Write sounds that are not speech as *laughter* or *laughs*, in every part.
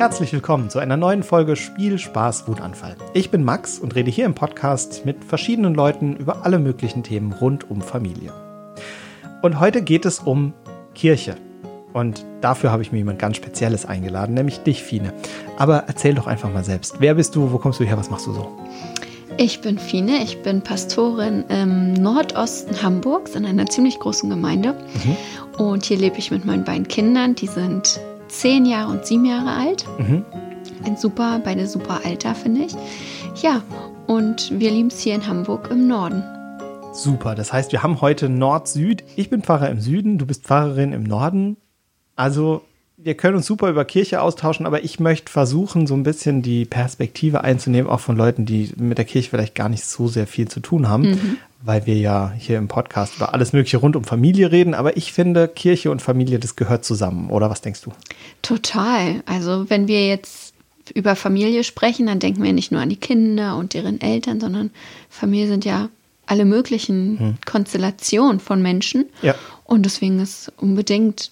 Herzlich willkommen zu einer neuen Folge Spiel, Spaß, Wutanfall. Ich bin Max und rede hier im Podcast mit verschiedenen Leuten über alle möglichen Themen rund um Familie. Und heute geht es um Kirche. Und dafür habe ich mir jemand ganz Spezielles eingeladen, nämlich dich, Fine. Aber erzähl doch einfach mal selbst. Wer bist du? Wo kommst du her? Was machst du so? Ich bin Fine, ich bin Pastorin im Nordosten Hamburgs in einer ziemlich großen Gemeinde. Mhm. Und hier lebe ich mit meinen beiden Kindern, die sind zehn Jahre und sieben Jahre alt. Mhm. Ein super, beide super Alter, finde ich. Ja, und wir lieben es hier in Hamburg im Norden. Super, das heißt, wir haben heute Nord-Süd. Ich bin Pfarrer im Süden, du bist Pfarrerin im Norden. Also wir können uns super über Kirche austauschen, aber ich möchte versuchen, so ein bisschen die Perspektive einzunehmen, auch von Leuten, die mit der Kirche vielleicht gar nicht so sehr viel zu tun haben, mhm. weil wir ja hier im Podcast über alles Mögliche rund um Familie reden. Aber ich finde, Kirche und Familie, das gehört zusammen, oder was denkst du? Total. Also, wenn wir jetzt über Familie sprechen, dann denken wir nicht nur an die Kinder und deren Eltern, sondern Familie sind ja alle möglichen hm. Konstellationen von Menschen. Ja. Und deswegen ist unbedingt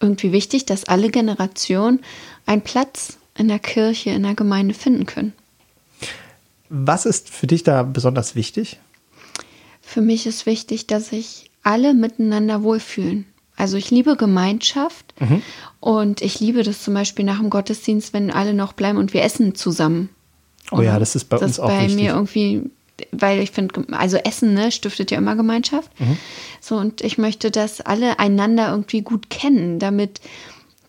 irgendwie wichtig, dass alle Generationen einen Platz in der Kirche, in der Gemeinde finden können. Was ist für dich da besonders wichtig? Für mich ist wichtig, dass sich alle miteinander wohlfühlen. Also ich liebe Gemeinschaft mhm. und ich liebe das zum Beispiel nach dem Gottesdienst, wenn alle noch bleiben und wir essen zusammen. Oh ja, das ist bei das uns auch bei wichtig. mir irgendwie weil ich finde, also Essen ne, stiftet ja immer Gemeinschaft. Mhm. So, und ich möchte, dass alle einander irgendwie gut kennen, damit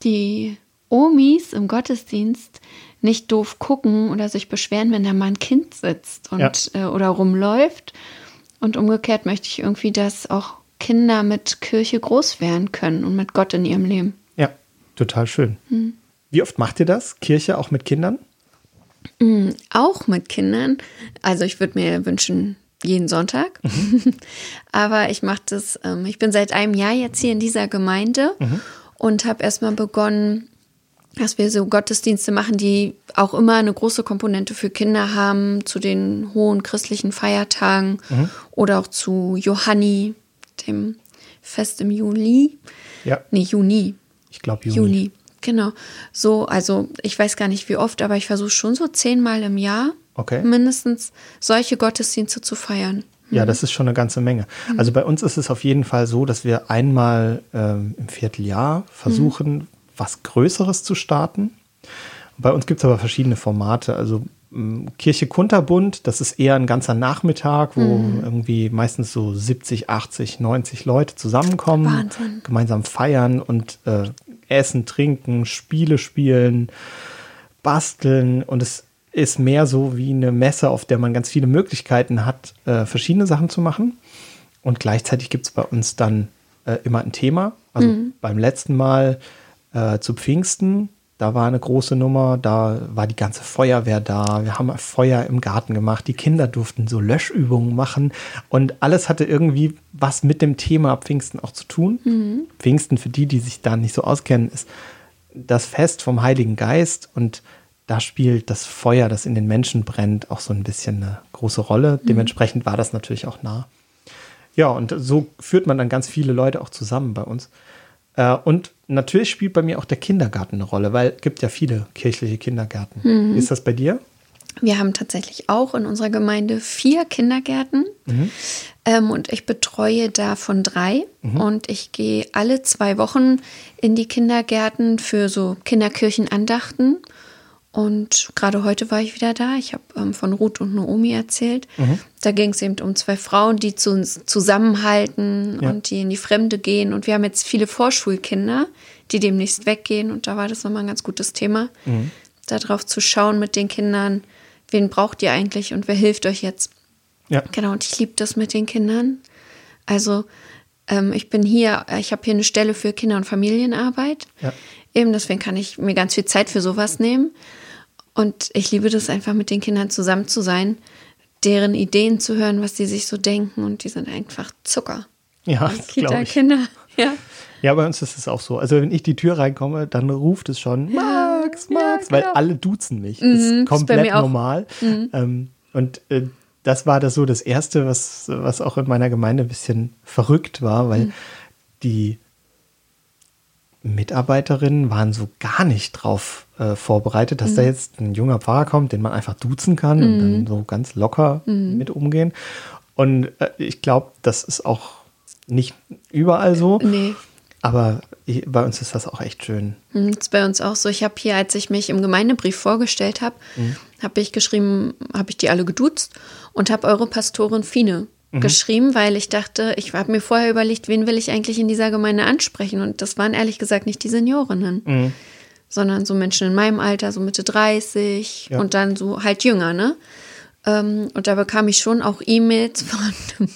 die Omis im Gottesdienst nicht doof gucken oder sich beschweren, wenn da mal ein Kind sitzt und, ja. äh, oder rumläuft. Und umgekehrt möchte ich irgendwie, dass auch Kinder mit Kirche groß werden können und mit Gott in ihrem Leben. Ja, total schön. Mhm. Wie oft macht ihr das? Kirche auch mit Kindern? Mm, auch mit Kindern. Also ich würde mir wünschen, jeden Sonntag. Mhm. *laughs* Aber ich mache das, ähm, ich bin seit einem Jahr jetzt hier in dieser Gemeinde mhm. und habe erstmal begonnen, dass wir so Gottesdienste machen, die auch immer eine große Komponente für Kinder haben, zu den hohen christlichen Feiertagen mhm. oder auch zu Johanni, dem Fest im Juli. Ja. Nee, Juni. Ich glaube Juni. Juni. Genau. So, also ich weiß gar nicht wie oft, aber ich versuche schon so zehnmal im Jahr okay. mindestens solche Gottesdienste zu feiern. Ja, mhm. das ist schon eine ganze Menge. Mhm. Also bei uns ist es auf jeden Fall so, dass wir einmal ähm, im Vierteljahr versuchen, mhm. was Größeres zu starten. Bei uns gibt es aber verschiedene Formate. Also Kirche Kunterbund, das ist eher ein ganzer Nachmittag, wo mhm. irgendwie meistens so 70, 80, 90 Leute zusammenkommen, Wahnsinn. gemeinsam feiern und äh, essen, trinken, Spiele spielen, basteln und es ist mehr so wie eine Messe, auf der man ganz viele Möglichkeiten hat, äh, verschiedene Sachen zu machen. Und gleichzeitig gibt es bei uns dann äh, immer ein Thema. Also mhm. beim letzten Mal äh, zu Pfingsten da war eine große Nummer, da war die ganze Feuerwehr da. Wir haben Feuer im Garten gemacht. Die Kinder durften so Löschübungen machen. Und alles hatte irgendwie was mit dem Thema Pfingsten auch zu tun. Mhm. Pfingsten, für die, die sich da nicht so auskennen, ist das Fest vom Heiligen Geist. Und da spielt das Feuer, das in den Menschen brennt, auch so ein bisschen eine große Rolle. Mhm. Dementsprechend war das natürlich auch nah. Ja, und so führt man dann ganz viele Leute auch zusammen bei uns. Äh, und natürlich spielt bei mir auch der Kindergarten eine Rolle, weil es gibt ja viele kirchliche Kindergärten. Mhm. Wie ist das bei dir? Wir haben tatsächlich auch in unserer Gemeinde vier Kindergärten mhm. ähm, und ich betreue davon drei. Mhm. Und ich gehe alle zwei Wochen in die Kindergärten für so Kinderkirchenandachten. Und gerade heute war ich wieder da. Ich habe ähm, von Ruth und Naomi erzählt. Mhm. Da ging es eben um zwei Frauen, die zu uns zusammenhalten ja. und die in die Fremde gehen. Und wir haben jetzt viele Vorschulkinder, die demnächst weggehen. Und da war das nochmal ein ganz gutes Thema, mhm. darauf zu schauen mit den Kindern, wen braucht ihr eigentlich und wer hilft euch jetzt. Ja. Genau, und ich liebe das mit den Kindern. Also ähm, ich bin hier, ich habe hier eine Stelle für Kinder- und Familienarbeit. Ja. Eben deswegen kann ich mir ganz viel Zeit für sowas nehmen. Und ich liebe das einfach mit den Kindern zusammen zu sein, deren Ideen zu hören, was die sich so denken. Und die sind einfach Zucker. Ja, *laughs* Kita-Kinder. *laughs* Ja. ja, bei uns ist es auch so. Also wenn ich die Tür reinkomme, dann ruft es schon Max, Max, ja, weil genau. alle duzen mich. Mhm, das ist komplett ist normal. Mhm. Ähm, und äh, das war das so das Erste, was, was auch in meiner Gemeinde ein bisschen verrückt war, weil mhm. die Mitarbeiterinnen waren so gar nicht drauf äh, vorbereitet, dass mhm. da jetzt ein junger Pfarrer kommt, den man einfach duzen kann mhm. und dann mhm. so ganz locker mhm. mit umgehen. Und äh, ich glaube, das ist auch nicht überall so. Nee. Aber bei uns ist das auch echt schön. Mhm, das ist bei uns auch so. Ich habe hier, als ich mich im Gemeindebrief vorgestellt habe, mhm. habe ich geschrieben, habe ich die alle geduzt und habe eure Pastorin Fine mhm. geschrieben, weil ich dachte, ich habe mir vorher überlegt, wen will ich eigentlich in dieser Gemeinde ansprechen. Und das waren ehrlich gesagt nicht die Seniorinnen, mhm. sondern so Menschen in meinem Alter, so Mitte 30 ja. und dann so halt jünger, ne? Ähm, und da bekam ich schon auch E-Mails *laughs* von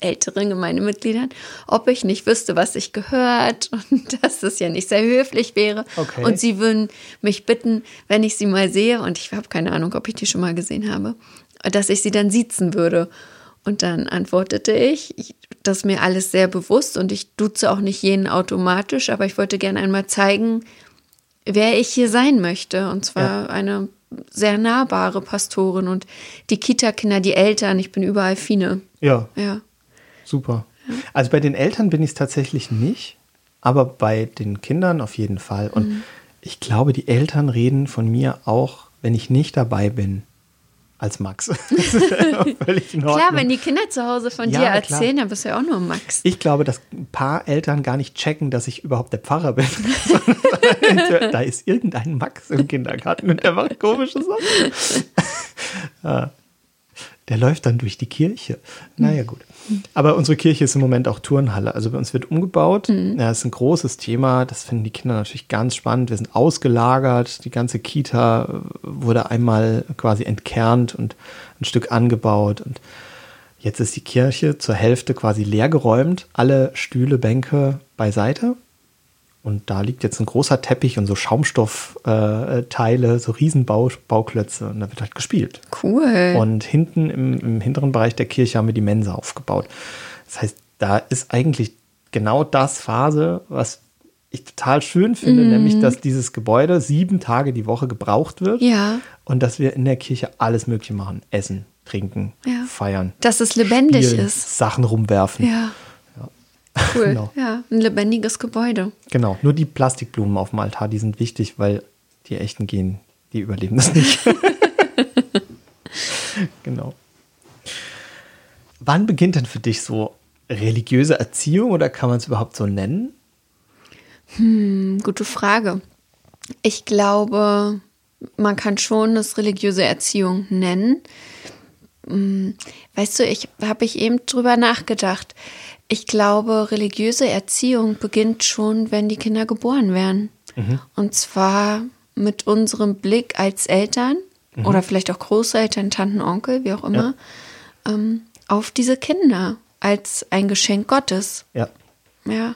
älteren Gemeindemitgliedern, ob ich nicht wüsste, was ich gehört *laughs* und dass es ja nicht sehr höflich wäre. Okay. Und sie würden mich bitten, wenn ich sie mal sehe, und ich habe keine Ahnung, ob ich die schon mal gesehen habe, dass ich sie dann siezen würde. Und dann antwortete ich, das ist mir alles sehr bewusst und ich duze auch nicht jeden automatisch, aber ich wollte gerne einmal zeigen, wer ich hier sein möchte. Und zwar ja. eine sehr nahbare Pastorin und die Kita-Kinder, die Eltern, ich bin überall Fine. Ja. Ja. Super. Ja. Also bei den Eltern bin ich es tatsächlich nicht, aber bei den Kindern auf jeden Fall. Und mhm. ich glaube, die Eltern reden von mir auch, wenn ich nicht dabei bin als Max. *laughs* Klar, wenn die Kinder zu Hause von ja, dir erzählen, klar. dann bist du ja auch nur Max. Ich glaube, dass ein paar Eltern gar nicht checken, dass ich überhaupt der Pfarrer bin. *laughs* da ist irgendein Max im Kindergarten und der macht komische Sachen. *laughs* Der läuft dann durch die Kirche. Naja, gut. Aber unsere Kirche ist im Moment auch Turnhalle. Also bei uns wird umgebaut. Mhm. Ja, das ist ein großes Thema. Das finden die Kinder natürlich ganz spannend. Wir sind ausgelagert. Die ganze Kita wurde einmal quasi entkernt und ein Stück angebaut. Und jetzt ist die Kirche zur Hälfte quasi leergeräumt. Alle Stühle, Bänke beiseite. Und da liegt jetzt ein großer Teppich und so Schaumstoffteile, äh, so Riesenbauklötze. Und da wird halt gespielt. Cool. Und hinten im, im hinteren Bereich der Kirche haben wir die Mensa aufgebaut. Das heißt, da ist eigentlich genau das Phase, was ich total schön finde, mm. nämlich, dass dieses Gebäude sieben Tage die Woche gebraucht wird. Ja. Und dass wir in der Kirche alles Mögliche machen. Essen, trinken, ja. feiern. Dass es lebendig spielen, ist. Sachen rumwerfen. Ja. Cool. *laughs* genau. Ja, ein lebendiges Gebäude. Genau. Nur die Plastikblumen auf dem Altar, die sind wichtig, weil die echten gehen, die überleben das nicht. *laughs* genau. Wann beginnt denn für dich so religiöse Erziehung oder kann man es überhaupt so nennen? Hm, gute Frage. Ich glaube, man kann schon das religiöse Erziehung nennen. Hm, weißt du, ich habe ich eben drüber nachgedacht. Ich glaube, religiöse Erziehung beginnt schon, wenn die Kinder geboren werden. Mhm. Und zwar mit unserem Blick als Eltern mhm. oder vielleicht auch Großeltern, Tanten, Onkel, wie auch immer, ja. ähm, auf diese Kinder als ein Geschenk Gottes. Ja. Ja.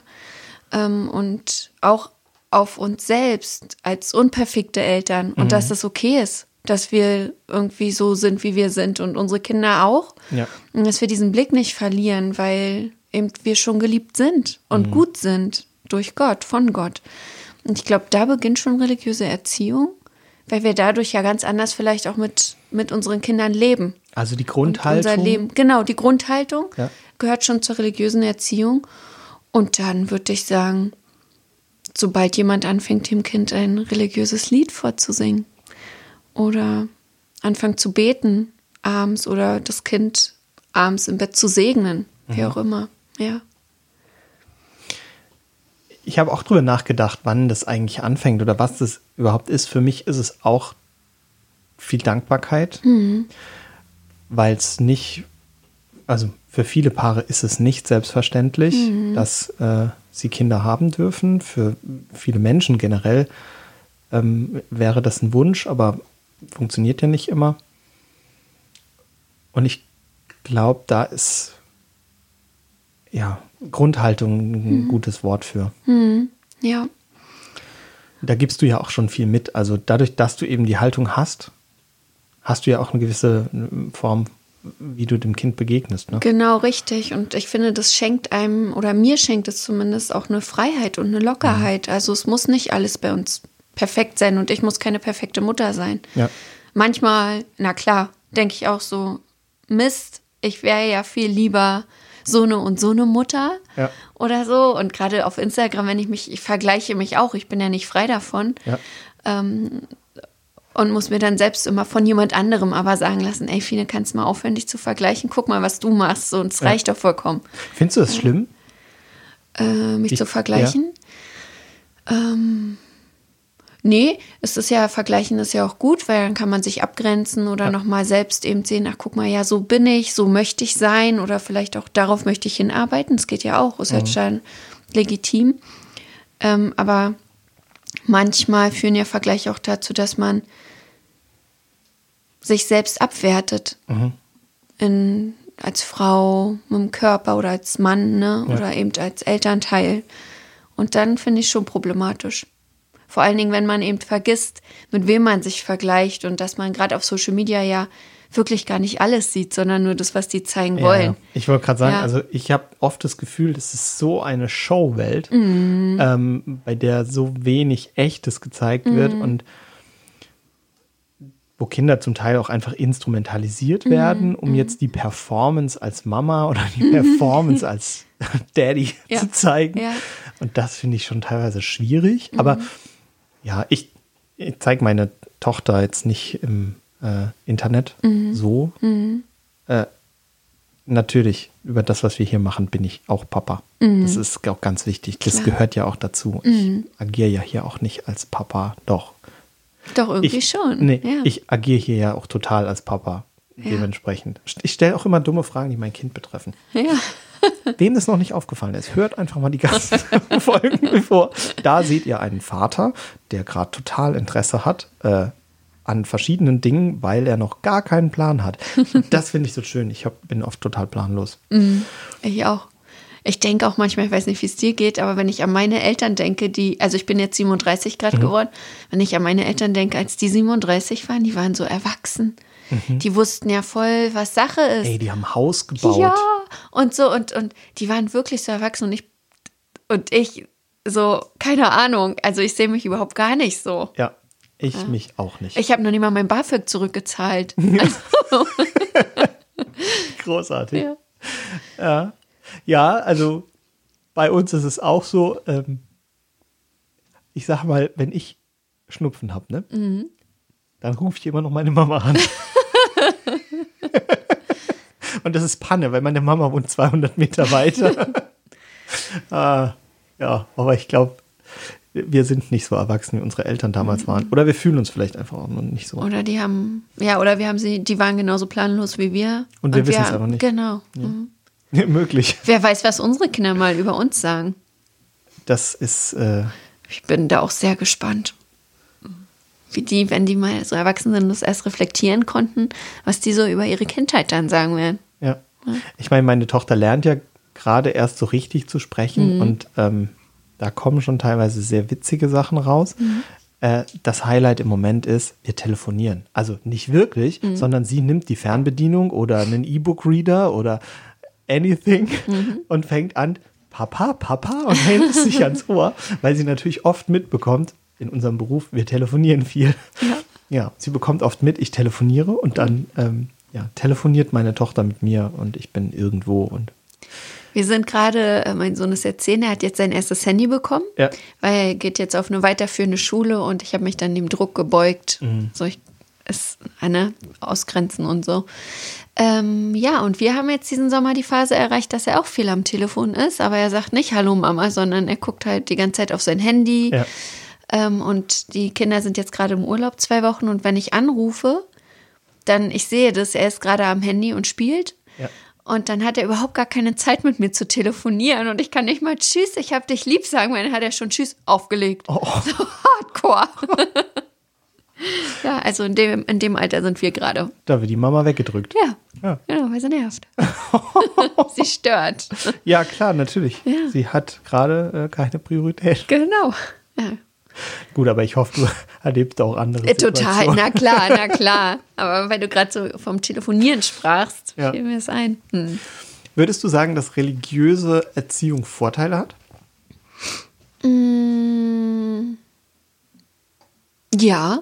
Ähm, und auch auf uns selbst als unperfekte Eltern und mhm. dass das okay ist, dass wir irgendwie so sind, wie wir sind und unsere Kinder auch. Ja. Und dass wir diesen Blick nicht verlieren, weil eben wir schon geliebt sind und mhm. gut sind durch Gott, von Gott. Und ich glaube, da beginnt schon religiöse Erziehung, weil wir dadurch ja ganz anders vielleicht auch mit, mit unseren Kindern leben. Also die Grundhaltung. unser Leben, genau, die Grundhaltung ja. gehört schon zur religiösen Erziehung. Und dann würde ich sagen, sobald jemand anfängt, dem Kind ein religiöses Lied vorzusingen oder anfängt zu beten abends oder das Kind abends im Bett zu segnen, wie mhm. auch immer. Ja. Ich habe auch drüber nachgedacht, wann das eigentlich anfängt oder was das überhaupt ist. Für mich ist es auch viel Dankbarkeit, mhm. weil es nicht, also für viele Paare ist es nicht selbstverständlich, mhm. dass äh, sie Kinder haben dürfen. Für viele Menschen generell ähm, wäre das ein Wunsch, aber funktioniert ja nicht immer. Und ich glaube, da ist ja, Grundhaltung ein mhm. gutes Wort für. Mhm. Ja. Da gibst du ja auch schon viel mit. Also dadurch, dass du eben die Haltung hast, hast du ja auch eine gewisse Form, wie du dem Kind begegnest. Ne? Genau, richtig. Und ich finde, das schenkt einem, oder mir schenkt es zumindest auch eine Freiheit und eine Lockerheit. Mhm. Also es muss nicht alles bei uns perfekt sein und ich muss keine perfekte Mutter sein. Ja. Manchmal, na klar, denke ich auch so, Mist, ich wäre ja viel lieber so eine und so eine Mutter Ja. oder so. Und gerade auf Instagram, wenn ich mich, ich vergleiche mich auch, ich bin ja nicht frei davon. Ja. Ähm, und muss mir dann selbst immer von jemand anderem aber sagen lassen, ey, Fine, kannst du mal aufhören, dich zu vergleichen? Guck mal, was du machst. So, und es Ja. reicht doch vollkommen, Findest du das schlimm? äh, mich Ich- zu vergleichen. Ähm, nee, es ist ja, vergleichen ist ja auch gut, weil dann kann man sich abgrenzen oder Ja. nochmal selbst eben sehen, ach guck mal, ja, so bin ich, so möchte ich sein oder vielleicht auch darauf möchte ich hinarbeiten. Das geht ja auch, ist Mhm. halt schon legitim. Ähm, aber manchmal führen ja Vergleiche auch dazu, dass man sich selbst abwertet. Mhm. In, als Frau mit dem Körper oder als Mann, ne? Ja. Oder eben als Elternteil. Und dann finde ich schon problematisch. Vor allen Dingen, wenn man eben vergisst, mit wem man sich vergleicht und dass man gerade auf Social Media ja wirklich gar nicht alles sieht, sondern nur das, was die zeigen wollen. ja. Ich wollte gerade sagen, Ja. also ich habe oft das Gefühl, das ist so eine Showwelt, Mhm. ähm, bei der so wenig Echtes gezeigt wird Mhm. und wo Kinder zum Teil auch einfach instrumentalisiert Mhm. werden, um jetzt die Performance als Mama *laughs* oder die Performance als *laughs* Daddy Ja. zu zeigen. Und das finde ich schon teilweise schwierig. Aber ja, ich, ich zeige meine Tochter jetzt nicht im äh, Internet so. Äh, natürlich, über das, was wir hier machen, bin ich auch Papa. Das ist auch ganz wichtig. Das Klar. gehört ja auch dazu. Ich agiere ja hier auch nicht als Papa. Doch. Doch, irgendwie Ich, schon. Nee, ja. ich agiere hier ja auch total als Papa. Ja. Dementsprechend. Ich stelle auch immer dumme Fragen, die mein Kind betreffen. ja. Wem das noch nicht aufgefallen ist, hört einfach mal die ganzen *laughs* Folgen bevor. Da seht ihr einen Vater, der gerade total Interesse hat äh, an verschiedenen Dingen, weil er noch gar keinen Plan hat. Das finde ich so schön. Ich hab, bin oft total planlos. Ich auch. Ich denke auch manchmal, ich weiß nicht, wie es dir geht, aber wenn ich an meine Eltern denke, die, also ich bin jetzt 37 Grad Mhm. geworden, wenn ich an meine Eltern denke, als die 37 waren, die waren so erwachsen. Die wussten ja voll, was Sache ist. Ey, die haben ein Haus gebaut. Ja, und so, und, und die waren wirklich so erwachsen und ich, und ich so, keine Ahnung, also ich sehe mich überhaupt gar nicht so. Ja, ich mich auch nicht. Ich habe noch nicht mal mein BAföG zurückgezahlt. *laughs* Also, *laughs* Großartig. ja. Ja. ja, also bei uns ist es auch so, ähm, ich sag mal, wenn ich Schnupfen habe, ne, Mhm. dann rufe ich immer noch meine Mama an. *laughs* *laughs* Und das ist Panne, weil meine Mama wohnt 200 Meter weiter. *laughs* ah, ja, aber ich glaube, wir sind nicht so erwachsen, wie unsere Eltern damals waren. Oder wir fühlen uns vielleicht einfach auch noch nicht so. Oder die haben, ja, oder wir haben sie, die waren genauso planlos wie wir. Und wir wissen's aber nicht. Genau. Mhm. *laughs* Möglich. Wer weiß, was unsere Kinder mal über uns sagen. Das ist, äh, Ich bin da auch sehr gespannt. Wie die, wenn die mal so erwachsen sind, das erst reflektieren konnten, was die so über ihre Kindheit dann sagen werden. Ja. Ich meine, meine Tochter lernt ja gerade erst so richtig zu sprechen und ähm, da kommen schon teilweise sehr witzige Sachen raus. Äh, das Highlight im Moment ist, wir telefonieren. Also nicht wirklich, sondern sie nimmt die Fernbedienung oder einen E-Book-Reader oder anything und fängt an, Papa, Papa und hält es sich ans Ohr, weil sie natürlich oft mitbekommt, in unserem Beruf, wir telefonieren viel. Ja. Ja, sie bekommt oft mit, ich telefoniere und dann ähm, ja, telefoniert meine Tochter mit mir und ich bin irgendwo und Wir sind gerade, äh, mein Sohn ist jetzt zehn, er hat jetzt sein erstes Handy bekommen, Ja. weil er geht jetzt auf eine weiterführende Schule und ich habe mich dann dem Druck gebeugt. Mhm. So, ich es eine ausgrenzen und so. Ähm, ja, und wir haben jetzt diesen Sommer die Phase erreicht, dass er auch viel am Telefon ist, aber er sagt nicht Hallo Mama, sondern er guckt halt die ganze Zeit auf sein Handy. Ja. Ähm, und die Kinder sind jetzt gerade im Urlaub zwei Wochen und wenn ich anrufe, dann ich sehe das, er ist gerade am Handy und spielt. Ja. Und dann hat er überhaupt gar keine Zeit mit mir zu telefonieren und ich kann nicht mal Tschüss, ich hab dich lieb sagen, weil dann hat er schon Tschüss aufgelegt. Oh. *laughs* So hardcore. *laughs* ja, also in dem, in dem Alter sind wir gerade. da wird die Mama weggedrückt. Ja, Ja. genau, weil sie nervt. *laughs* sie stört. Ja, klar, natürlich. Ja. Sie hat gerade äh, keine Priorität. Genau. Ja. Gut, aber ich hoffe, du *laughs* erlebst auch andere Äh, Total, na klar, na *laughs* klar. Aber weil du gerade so vom Telefonieren sprachst, Ja. fiel mir das ein. Hm. Würdest du sagen, dass religiöse Erziehung Vorteile hat? Mm. Ja,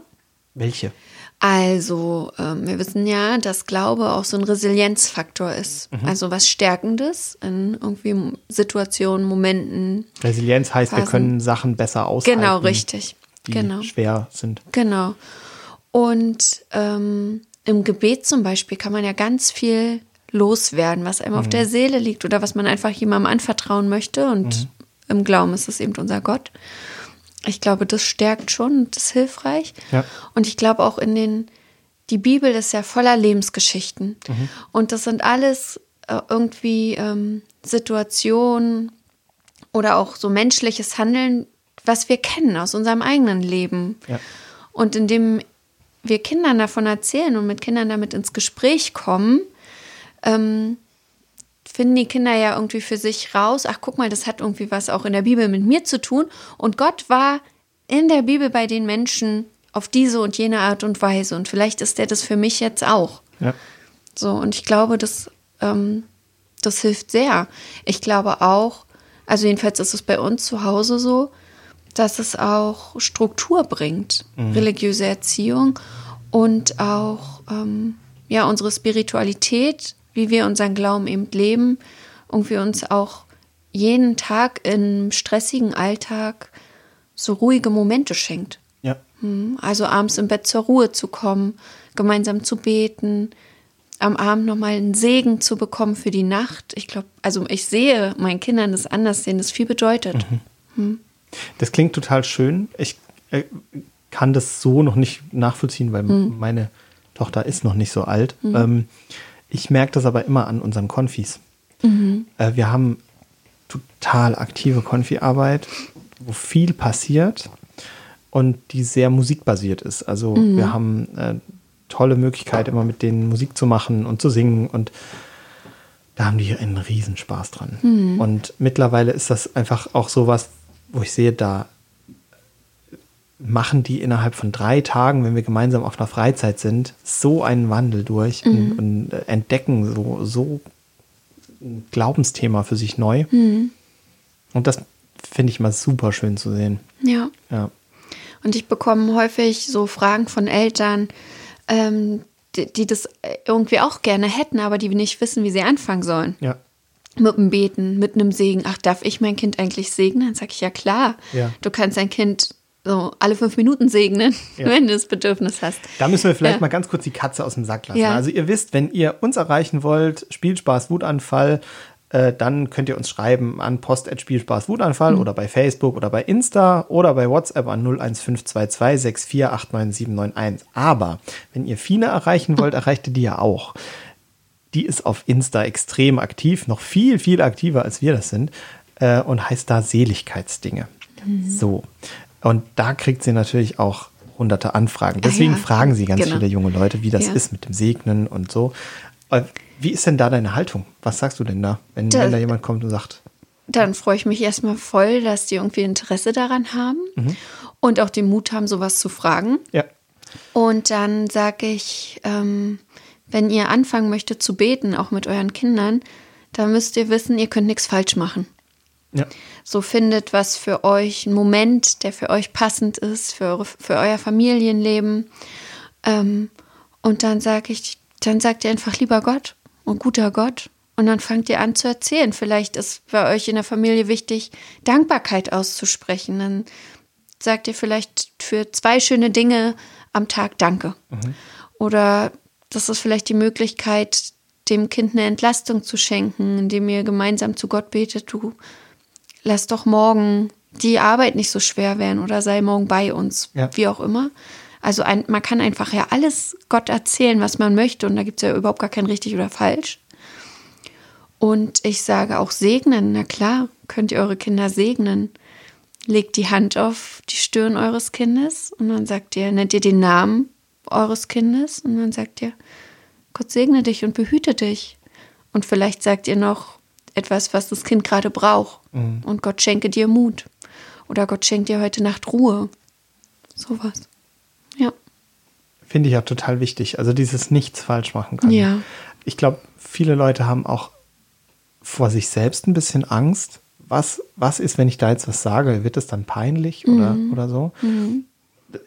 Welche? Also, ähm, wir wissen ja, dass Glaube auch so ein Resilienzfaktor ist. Mhm. Also was Stärkendes in irgendwie Situationen, Momenten. Resilienz heißt, wir Phasen. können Sachen besser aushalten. Genau, richtig. Die Genau. schwer sind. Genau. Und ähm, im Gebet zum Beispiel kann man ja ganz viel loswerden, was einem auf der Seele liegt oder was man einfach jemandem anvertrauen möchte. Und im Glauben ist es eben unser Gott. Ich glaube, das stärkt schon und das ist hilfreich. Ja. Und ich glaube auch in den, die Bibel ist ja voller Lebensgeschichten. Und das sind alles äh, irgendwie ähm, Situationen oder auch so menschliches Handeln, was wir kennen aus unserem eigenen Leben. Ja. Und indem wir Kindern davon erzählen und mit Kindern damit ins Gespräch kommen, ähm, finden die Kinder ja irgendwie für sich raus, ach guck mal, das hat irgendwie was auch in der Bibel mit mir zu tun. Und Gott war in der Bibel bei den Menschen auf diese und jene Art und Weise. Und vielleicht ist der das für mich jetzt auch. Ja. So, und ich glaube, das, ähm, das hilft sehr. Ich glaube auch, also jedenfalls ist es bei uns zu Hause so, dass es auch Struktur bringt, religiöse Erziehung und auch ähm, ja unsere Spiritualität, wie wir unseren Glauben eben leben, irgendwie uns auch jeden Tag im stressigen Alltag so ruhige Momente schenkt. Ja. Mhm. Also abends im Bett zur Ruhe zu kommen, gemeinsam zu beten, am Abend nochmal einen Segen zu bekommen für die Nacht. Ich glaube, also ich sehe meinen Kindern das anders sehen, das viel bedeutet. Das klingt total schön. Ich äh, kann das so noch nicht nachvollziehen, weil Hm. meine Tochter ist noch nicht so alt. Ähm, ich merke das aber immer an unseren Konfis. Mhm. Äh, wir haben total aktive Konfi-Arbeit, wo viel passiert und die sehr musikbasiert ist. Also Mhm. wir haben äh, tolle Möglichkeit, immer mit denen Musik zu machen und zu singen und da haben die einen Riesenspaß dran. Mhm. Und mittlerweile ist das einfach auch sowas, wo ich sehe, da machen die innerhalb von drei Tagen, wenn wir gemeinsam auf einer Freizeit sind, so einen Wandel durch und, und äh, entdecken so, so ein Glaubensthema für sich neu. Und das finde ich mal super schön zu sehen. Ja. Ja. Und ich bekomme häufig so Fragen von Eltern, ähm, die, die das irgendwie auch gerne hätten, aber die nicht wissen, wie sie anfangen sollen. Ja. Mit dem Beten, mit einem Segen. Ach, darf ich mein Kind eigentlich segnen? Dann sage ich ja klar. Ja. Du kannst dein Kind so alle fünf Minuten segnen, Ja. *laughs* wenn du das Bedürfnis hast. Da müssen wir vielleicht Ja. mal ganz kurz die Katze aus dem Sack lassen. Ja. Also ihr wisst, wenn ihr uns erreichen wollt, Spielspaß, Wutanfall, äh, dann könnt ihr uns schreiben an post.spielspaß Wutanfall Mhm. oder bei Facebook oder bei Insta oder bei WhatsApp an 01522 6489791. Aber wenn ihr Fine erreichen wollt, *laughs* erreicht ihr die ja auch. Die ist auf Insta extrem aktiv, noch viel, viel aktiver als wir das sind äh, und heißt da Seligkeitsdinge. So. Und da kriegt sie natürlich auch hunderte Anfragen. Deswegen Ah ja, fragen sie ganz genau. viele junge Leute, wie das Ja. ist mit dem Segnen und so. Äh, Wie ist denn da deine Haltung? Was sagst du denn da, wenn, Da- wenn da jemand kommt und sagt, Dann freue ich mich erstmal voll, dass die irgendwie Interesse daran haben Mhm. und auch den Mut haben, sowas zu fragen. ja, Und dann sage ich, ähm, wenn ihr anfangen möchtet zu beten, auch mit euren Kindern, dann müsst ihr wissen, ihr könnt nichts falsch machen. Ja, So findet was für euch, einen Moment, der für euch passend ist, für, eure, für euer Familienleben. Ähm, und dann sage ich, dann sagt ihr einfach lieber Gott und guter Gott. Und dann fangt ihr an zu erzählen. Vielleicht ist bei euch in der Familie wichtig, Dankbarkeit auszusprechen. Dann sagt ihr vielleicht für zwei schöne Dinge am Tag Danke. Oder das ist vielleicht die Möglichkeit, dem Kind eine Entlastung zu schenken, indem ihr gemeinsam zu Gott betet, du lass doch morgen die Arbeit nicht so schwer werden oder sei morgen bei uns, Ja. wie auch immer. Also ein, man kann einfach ja alles Gott erzählen, was man möchte und da gibt es ja überhaupt gar kein richtig oder falsch. Und ich sage auch segnen, na klar, könnt ihr eure Kinder segnen. Legt die Hand auf die Stirn eures Kindes und dann sagt ihr, nennt ihr den Namen eures Kindes und dann sagt ihr, Gott segne dich und behüte dich. Und vielleicht sagt ihr noch etwas, was das Kind gerade braucht. Und Gott schenke dir Mut. Oder Gott schenkt dir heute Nacht Ruhe. Sowas. Ja. finde ich ja total wichtig. Also dieses Nichts falsch machen können. Ja. Ich glaube, viele Leute haben auch vor sich selbst ein bisschen Angst. Was, was ist, wenn ich da jetzt was sage? Wird es dann peinlich oder, Mhm. oder so?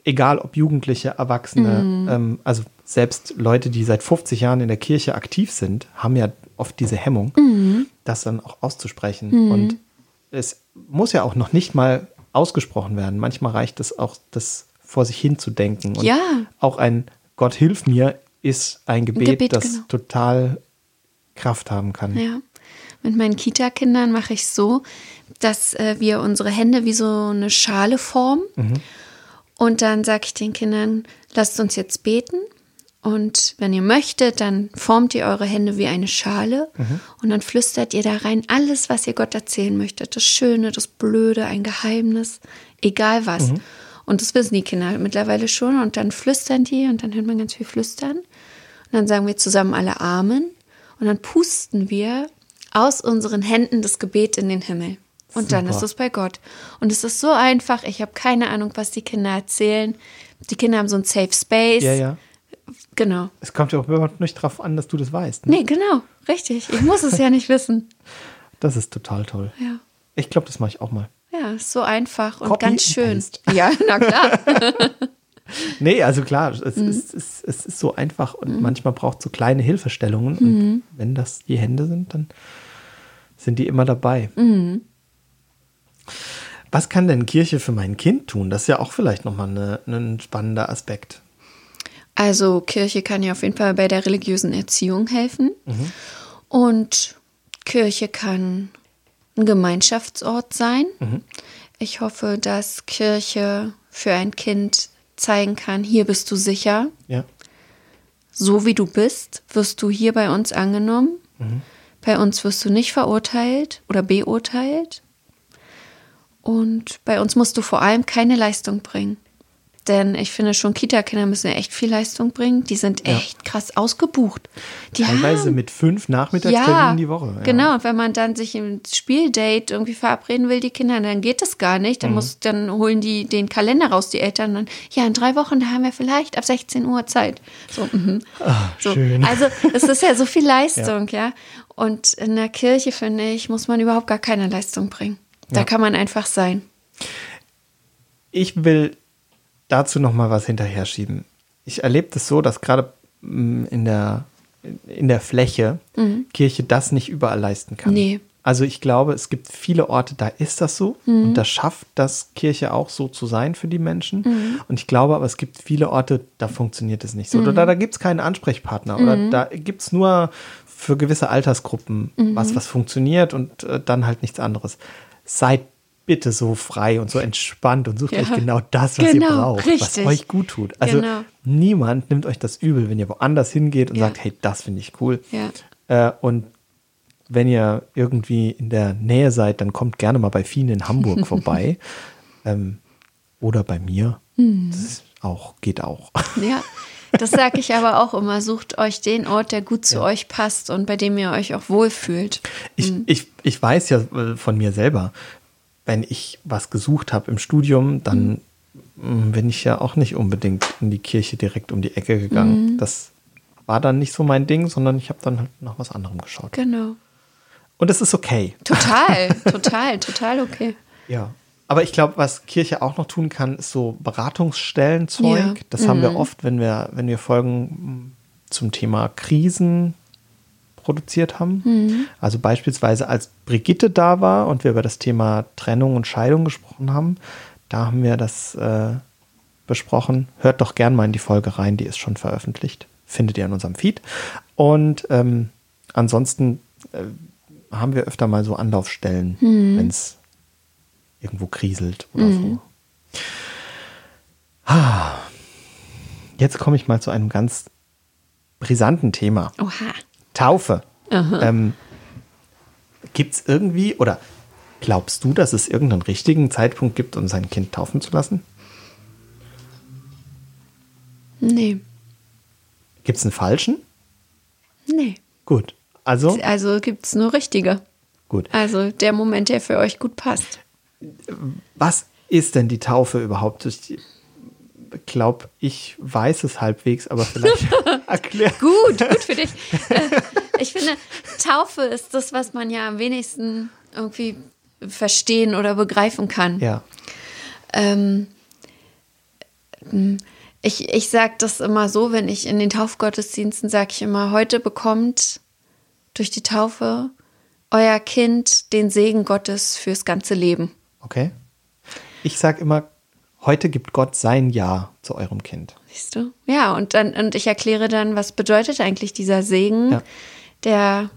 egal ob Jugendliche, Erwachsene, Mhm. ähm, also selbst Leute, die seit 50 Jahren in der Kirche aktiv sind, haben ja oft diese Hemmung, Mhm. das dann auch auszusprechen. Und es muss ja auch noch nicht mal ausgesprochen werden. Manchmal reicht es auch, das vor sich hin zu denken. Und Ja. auch ein Gott hilf mir ist ein Gebet, Gebet, das genau. total Kraft haben kann. Ja. Mit meinen Kita-Kindern mache ich so, dass äh, wir unsere Hände wie so eine Schale formen. Und dann sage ich den Kindern, lasst uns jetzt beten. Und wenn ihr möchtet, dann formt ihr eure Hände wie eine Schale und dann flüstert ihr da rein alles, was ihr Gott erzählen möchtet. Das Schöne, das Blöde, ein Geheimnis, egal was. Und das wissen die Kinder mittlerweile schon. Und dann flüstern die und dann hört man ganz viel flüstern. Und dann sagen wir zusammen alle Amen. Und dann pusten wir aus unseren Händen das Gebet in den Himmel. Und dann Super. ist es bei Gott. Und es ist so einfach. Ich habe keine Ahnung, was die Kinder erzählen. Die Kinder haben so ein Safe Space. Ja, ja. Genau. Es kommt ja auch überhaupt nicht drauf an, dass du das weißt. Ne? Nee, genau. Richtig. Ich muss es ja nicht wissen. Das ist total toll. Ja. Ich glaube, das mache ich auch mal. Ja, ist so einfach und Copy ganz schön. paste. *laughs* Ja, na klar. *laughs* Nee, also klar, es, Mhm. ist, es, es ist so einfach und manchmal braucht es so kleine Hilfestellungen. Und Mhm. wenn das die Hände sind, dann sind die immer dabei. Mhm. Was kann denn Kirche für mein Kind tun? Das ist ja auch vielleicht nochmal eine, ein spannender Aspekt. Also Kirche kann ja auf jeden Fall bei der religiösen Erziehung helfen. Und Kirche kann ein Gemeinschaftsort sein. Ich hoffe, dass Kirche für ein Kind zeigen kann, hier bist du sicher, Ja. so wie du bist, wirst du hier bei uns angenommen. Bei uns wirst du nicht verurteilt oder beurteilt. Und bei uns musst du vor allem keine Leistung bringen. Denn ich finde schon, Kita-Kinder müssen ja echt viel Leistung bringen. Die sind Ja. echt krass ausgebucht. Die Teilweise haben, mit fünf Nachmittagsterminen die Woche. Ja. Genau, und wenn man dann sich im Spieldate irgendwie verabreden will, die Kinder, dann geht das gar nicht. Mhm. Dann, muss, dann holen die den Kalender raus, die Eltern. Dann, ja, in drei Wochen, da haben wir vielleicht ab 16 Uhr Zeit. So, mhm. so. Ah, schön. Also es ist ja so viel *laughs* Leistung, ja. Und in der Kirche, finde ich, muss man überhaupt gar keine Leistung bringen. Da Ja. kann man einfach sein. Ich will dazu noch mal was hinterher schieben. Ich erlebe das so, dass gerade mm, in der, in der Fläche Kirche das nicht überall leisten kann. Mhm. Nee. Also ich glaube, es gibt viele Orte, da ist das so Mhm. und da schafft das Kirche auch so zu sein für die Menschen. Mhm. Und ich glaube aber, es gibt viele Orte, da funktioniert es nicht so. Oder da, da gibt es keinen Ansprechpartner oder Mhm. da gibt es nur für gewisse Altersgruppen Mhm. was, was funktioniert und äh, dann halt nichts anderes. Seid bitte so frei und so entspannt und sucht Ja. euch genau das, was Genau, ihr braucht, was richtig. euch gut tut. Also Genau. niemand nimmt euch das übel, wenn ihr woanders hingeht und Ja. sagt, hey, das finde ich cool. Ja. Äh, und wenn ihr irgendwie in der Nähe seid, dann kommt gerne mal bei Fien in Hamburg *laughs* vorbei. Ähm, oder bei mir. Mhm. Das auch, geht auch. Ja, das sage ich aber auch immer. Sucht euch den Ort, der gut zu euch passt und bei dem ihr euch auch wohlfühlt. Ich, ich, ich weiß ja äh, von mir selber, wenn ich was gesucht habe im Studium, dann mh, bin ich ja auch nicht unbedingt in die Kirche direkt um die Ecke gegangen. Das war dann nicht so mein Ding, sondern ich habe dann halt nach was anderem geschaut. Genau. Und das ist okay. Total, *laughs* total, total okay. Ja. Aber ich glaube, was Kirche auch noch tun kann, ist so Beratungsstellenzeug. Ja. Das haben wir oft, wenn wir, wenn wir Folgen mh, zum Thema Krisen produziert haben. Also beispielsweise als Brigitte da war und wir über das Thema Trennung und Scheidung gesprochen haben, da haben wir das äh, besprochen. Hört doch gern mal in die Folge rein, die ist schon veröffentlicht. Findet ihr in unserem Feed. Und ähm, ansonsten äh, haben wir öfter mal so Anlaufstellen, wenn es irgendwo kriselt oder so. Ah. Jetzt komme ich mal zu einem ganz brisanten Thema. Oha. Taufe. Ähm, gibt es irgendwie oder glaubst du, dass es irgendeinen richtigen Zeitpunkt gibt, um sein Kind taufen zu lassen? Nee, Gibt es einen falschen? nee. Gut. Also, Also gibt es nur richtige. gut. Also der Moment, der für euch gut passt. Was ist denn die Taufe überhaupt? Ich glaube, ich weiß es halbwegs, aber *laughs* vielleicht erklär. Gut, gut für dich. Äh, ich finde, Taufe ist das, was man ja am wenigsten irgendwie verstehen oder begreifen kann. Ja. Ähm, Ich, ich sage das immer so, wenn ich in den Taufgottesdiensten sage ich immer, heute bekommt durch die Taufe euer Kind den Segen Gottes fürs ganze Leben. Okay. Ich sage immer, heute gibt Gott sein Ja zu eurem Kind. Siehst du? Ja, und dann, und ich erkläre dann, was bedeutet eigentlich dieser Segen, Ja. der,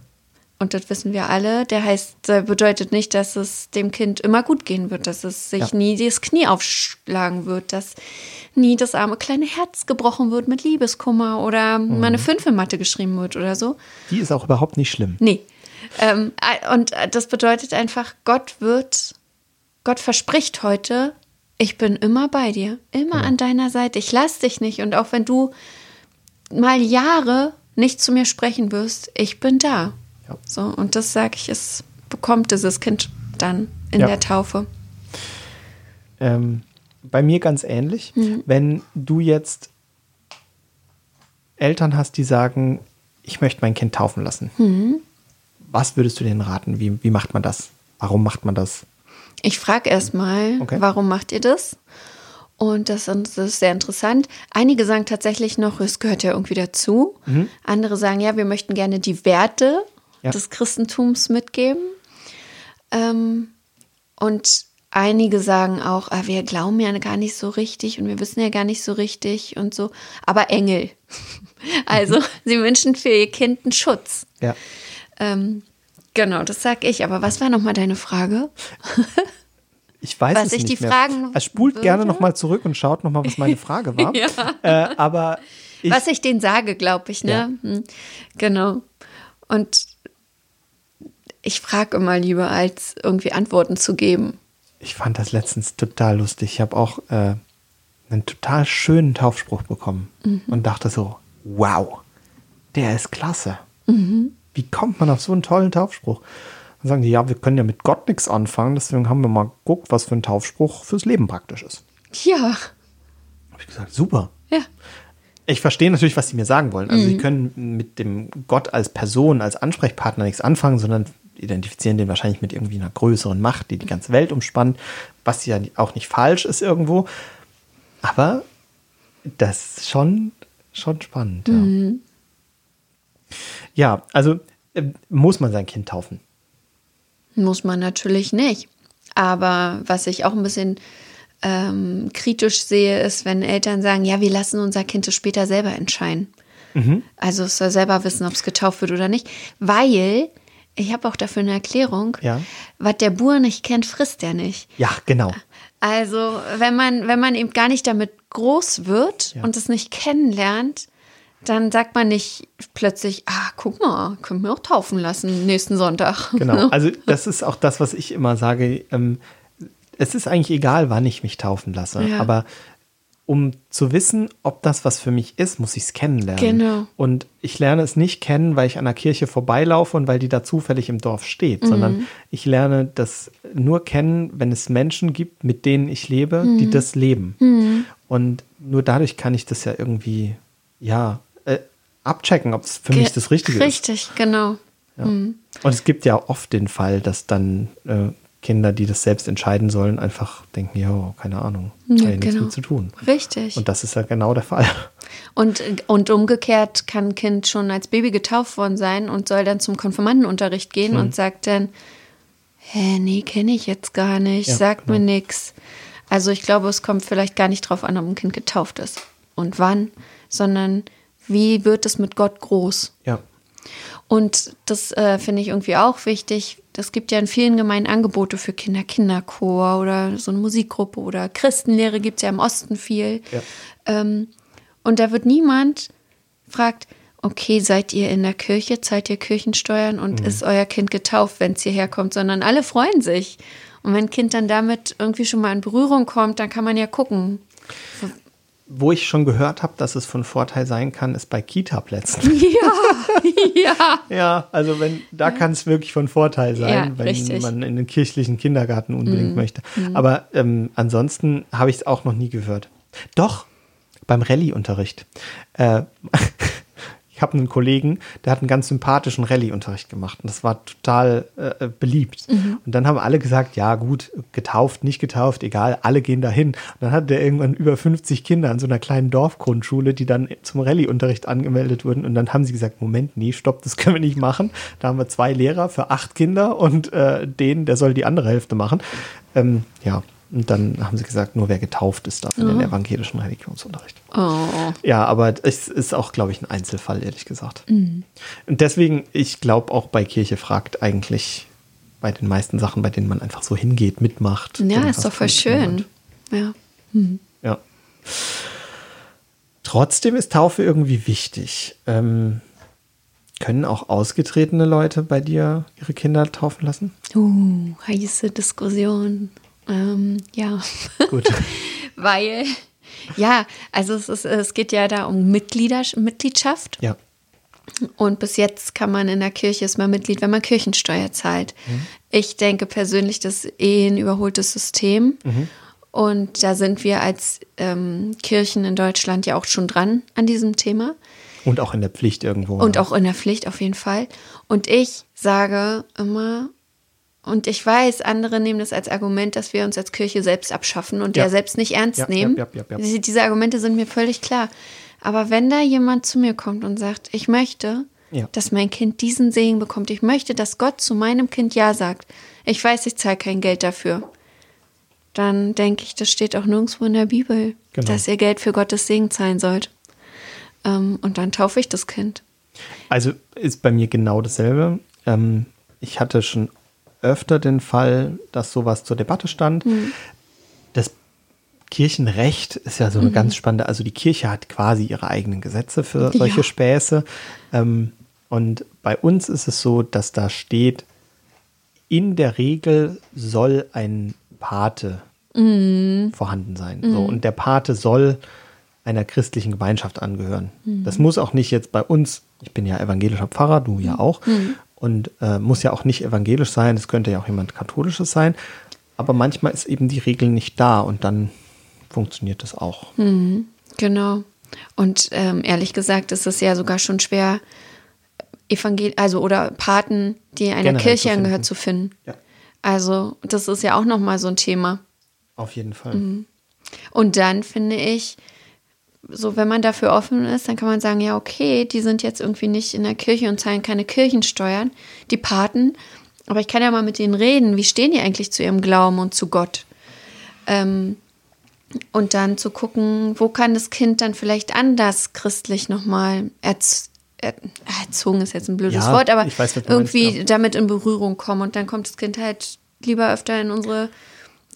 und das wissen wir alle, der heißt, bedeutet nicht, dass es dem Kind immer gut gehen wird, dass es sich Ja. nie das Knie aufschlagen wird, dass nie das arme kleine Herz gebrochen wird mit Liebeskummer oder Mhm. mal eine Fünf in Mathe geschrieben wird oder so. Die ist auch überhaupt nicht schlimm. Nee. Ähm, äh, und äh, das bedeutet einfach, Gott wird, Gott verspricht heute, ich bin immer bei dir, immer an deiner Seite. Ich lass dich nicht. Und auch wenn du mal Jahre nicht zu mir sprechen wirst, ich bin da. Ja. So, und das sage ich, es bekommt dieses Kind dann in Ja. der Taufe. Ähm, bei mir ganz ähnlich. Wenn du jetzt Eltern hast, die sagen, ich möchte mein Kind taufen lassen, was würdest du denen raten? Wie, wie macht man das? Warum macht man das? Ich frage erstmal, Okay. warum macht ihr das? Und das, das ist sehr interessant. Einige sagen tatsächlich noch, es gehört ja irgendwie dazu. Andere sagen, ja, wir möchten gerne die Werte Ja. des Christentums mitgeben. Ähm, und einige sagen auch, ah, wir glauben ja gar nicht so richtig und wir wissen ja gar nicht so richtig und so. Aber Engel. *laughs* Also, sie wünschen für ihr Kind einen Schutz. Ja. Ähm, genau, das sag ich. Aber was war nochmal deine Frage? *laughs* Ich weiß Was es ich nicht die mehr. fragen Er spult gerne würde? nochmal zurück und schaut nochmal, was meine Frage war. *laughs* Ja. äh, aber ich, was ich denen sage, glaube ich, ne? Ja. Hm, Genau. Und ich frage immer lieber, als irgendwie Antworten zu geben. ich fand das letztens total lustig. Ich habe auch äh, einen total schönen Taufspruch bekommen und dachte so, wow, der ist klasse. Wie kommt man auf so einen tollen Taufspruch? Dann sagen die, ja, wir können ja mit Gott nichts anfangen, deswegen haben wir mal geguckt, was für ein Taufspruch fürs Leben praktisch ist. Ja, Habe ich gesagt, super. ja. Ich verstehe natürlich, was sie mir sagen wollen. Also sie können mit dem Gott als Person, als Ansprechpartner nichts anfangen, sondern identifizieren den wahrscheinlich mit irgendwie einer größeren Macht, die die ganze Welt umspannt, was ja auch nicht falsch ist irgendwo. Aber das ist schon, schon spannend. Ja, ja also äh, muss man sein Kind taufen. Muss man natürlich nicht. Aber was ich auch ein bisschen ähm, kritisch sehe, ist, wenn Eltern sagen, ja, wir lassen unser Kind es später selber entscheiden. Also es soll selber wissen, ob es getauft wird oder nicht. Weil, ich habe auch dafür eine Erklärung, Ja. was der Bur nicht kennt, frisst er nicht. Ja, genau. Also, wenn man, wenn man eben gar nicht damit groß wird Ja. und es nicht kennenlernt, dann sagt man nicht plötzlich, ah, guck mal, können wir auch taufen lassen nächsten Sonntag. Genau, *laughs* also das ist auch das, was ich immer sage. Ähm, es ist eigentlich egal, wann ich mich taufen lasse, Ja. aber um zu wissen, ob das was für mich ist, muss ich es kennenlernen. Genau. Und ich lerne es nicht kennen, weil ich an der Kirche vorbeilaufe und weil die da zufällig im Dorf steht, Mhm. sondern ich lerne das nur kennen, wenn es Menschen gibt, mit denen ich lebe, Mhm. die das leben. Und nur dadurch kann ich das ja irgendwie, ja, abchecken, ob es für mich das Richtige ist. Richtig, genau. Ja. Und es gibt ja oft den Fall, dass dann äh, Kinder, die das selbst entscheiden sollen, einfach denken, ja, keine Ahnung, Ja, hat ja nichts genau. mit zu tun. Richtig. Und das ist ja genau der Fall. Und, und umgekehrt kann ein Kind schon als Baby getauft worden sein und soll dann zum Konfirmandenunterricht gehen Hm. und sagt dann, hä, nee, kenne ich jetzt gar nicht, Ja, sagt genau. mir nix. Also ich glaube, es kommt vielleicht gar nicht drauf an, ob ein Kind getauft ist und wann, sondern wie wird es mit Gott groß? Ja. Und das äh, finde ich irgendwie auch wichtig. Es gibt ja in vielen Gemeinden Angebote für Kinder, Kinderchor oder so eine Musikgruppe oder Christenlehre gibt es ja im Osten viel. Ja. Ähm, und da wird niemand fragt, okay, seid ihr in der Kirche, zahlt ihr Kirchensteuern und Mhm. ist euer Kind getauft, wenn es hierher kommt, sondern alle freuen sich. Und wenn ein Kind dann damit irgendwie schon mal in Berührung kommt, dann kann man ja gucken. Wo ich schon gehört habe, dass es von Vorteil sein kann, ist bei Kita-Plätzen. *laughs* Ja, ja, also wenn, da kann es wirklich von Vorteil sein, Ja, wenn richtig. man in den kirchlichen Kindergarten unbedingt möchte. Aber ähm, ansonsten habe ich es auch noch nie gehört. Doch, beim Rallye-Unterricht. Äh, habe einen Kollegen, der hat einen ganz sympathischen Rallye-Unterricht gemacht und das war total äh, beliebt. Und dann haben alle gesagt, ja gut, getauft, nicht getauft, egal, alle gehen dahin. Und dann hatte der irgendwann über 50 Kinder an so einer kleinen Dorfgrundschule, die dann zum Rallye-Unterricht angemeldet wurden. Und dann haben sie gesagt, Moment, nee, stopp, das können wir nicht machen. Da haben wir zwei Lehrer für acht Kinder und äh, den, der soll die andere Hälfte machen. Ähm, ja, und dann haben sie gesagt, nur wer getauft ist, darf in den evangelischen Religionsunterricht. Oh. Ja, aber es ist auch, glaube ich, ein Einzelfall, ehrlich gesagt. Und deswegen, ich glaube, auch bei Kirche fragt eigentlich bei den meisten Sachen, bei denen man einfach so hingeht, mitmacht. Ja, ist doch voll schön. Ja. Ja. Trotzdem ist Taufe irgendwie wichtig. Ähm, können auch ausgetretene Leute bei dir ihre Kinder taufen lassen? Uh, heiße Diskussion. Ähm, ja. Gut. *laughs* Weil, ja, also es, ist, es geht ja da um Mitglieder, Mitgliedschaft. ja. Und bis jetzt kann man in der Kirche ist man Mitglied, wenn man Kirchensteuer zahlt. Ich denke persönlich, das ist eh ein überholtes System. Und da sind wir als ähm, Kirchen in Deutschland ja auch schon dran an diesem Thema. Und auch in der Pflicht irgendwo. Und auch in der Pflicht auf jeden Fall. Und ich sage immer, und ich weiß, andere nehmen das als Argument, dass wir uns als Kirche selbst abschaffen und Ja. ja, selbst nicht ernst Ja, nehmen. ja. Diese, diese Argumente sind mir völlig klar. Aber wenn da jemand zu mir kommt und sagt, ich möchte, dass mein Kind diesen Segen bekommt, ich möchte, dass Gott zu meinem Kind Ja sagt, ich weiß, ich zahle kein Geld dafür, dann denke ich, das steht auch nirgendwo in der Bibel, Genau. dass ihr Geld für Gottes Segen zahlen sollt. Ähm, und dann taufe ich das Kind. Also ist bei mir genau dasselbe. Ähm, ich hatte schon öfter den Fall, dass sowas zur Debatte stand. Das Kirchenrecht ist ja so eine ganz spannende, also die Kirche hat quasi ihre eigenen Gesetze für Ja. solche Späße. Ähm, und bei uns ist es so, dass da steht, in der Regel soll ein Pate vorhanden sein. So, und der Pate soll einer christlichen Gemeinschaft angehören. Das muss auch nicht jetzt bei uns, ich bin ja evangelischer Pfarrer, du ja auch, und äh, muss ja auch nicht evangelisch sein, es könnte ja auch jemand katholisches sein, aber manchmal ist eben die Regel nicht da und dann funktioniert das auch. Genau. Und ähm, ehrlich gesagt ist es ja sogar schon schwer, Evangel also oder Paten, die einer Generell Kirche zu angehört, zu finden. Ja. Also das ist ja auch noch mal so ein Thema. Auf jeden Fall. Und dann finde ich, so wenn man dafür offen ist, dann kann man sagen, ja okay, die sind jetzt irgendwie nicht in der Kirche und zahlen keine Kirchensteuern, die Paten. Aber ich kann ja mal mit denen reden. Wie stehen die eigentlich zu ihrem Glauben und zu Gott? Ähm, und dann zu gucken, wo kann das Kind dann vielleicht anders christlich nochmal erz er erzogen ist jetzt ein blödes Ja, Wort, aber weiß, du meinst, irgendwie ja. damit in Berührung kommen und dann kommt das Kind halt lieber öfter in unsere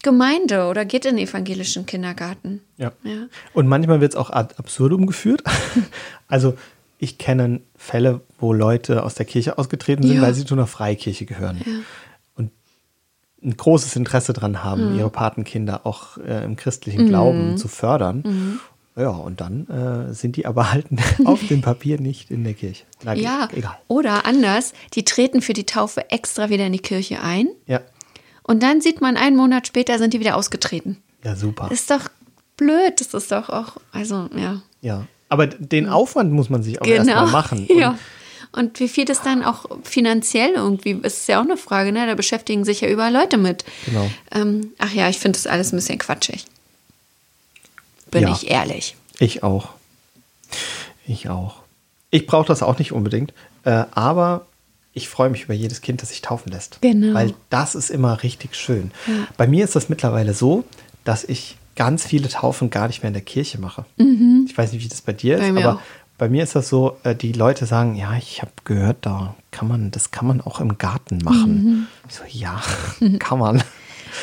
Gemeinde oder geht in den evangelischen Kindergarten. Ja. Ja. Und manchmal wird es auch ad absurdum geführt. *laughs* also ich kenne Fälle, wo Leute aus der Kirche ausgetreten sind, Ja. weil sie zu einer Freikirche gehören. Und ein großes Interesse daran haben, Mhm. ihre Patenkinder auch äh, im christlichen Glauben zu fördern. Ja, und dann äh, sind die aber halt *laughs* auf dem Papier nicht in der Kirche. Na, Ja, egal. oder anders, die treten für die Taufe extra wieder in die Kirche ein Ja, und dann sieht man, einen Monat später sind die wieder ausgetreten. ja, super. Das ist doch blöd, das ist doch auch, also ja. Ja. Aber den Aufwand muss man sich auch erstmal machen. *laughs* Und Genau. ja. Und wie viel das dann auch finanziell irgendwie, ist ja auch eine Frage, ne? Da beschäftigen sich ja überall Leute mit. Genau. Ähm, ach ja, ich finde das alles ein bisschen quatschig. Bin Ja. ich ehrlich. Ich auch. Ich auch. Ich brauche das auch nicht unbedingt, äh, aber ich freue mich über jedes Kind, das sich taufen lässt. Genau. Weil das ist immer richtig schön. Bei mir ist das mittlerweile so, dass ich ganz viele Taufen gar nicht mehr in der Kirche mache. Ich weiß nicht, wie das bei dir Mhm. Bei ist, aber auch. bei mir ist das so, äh, die Leute sagen, ja, ich habe gehört, da kann man, das kann man auch im Garten machen. Mhm. Ich so, ja, *laughs* kann man.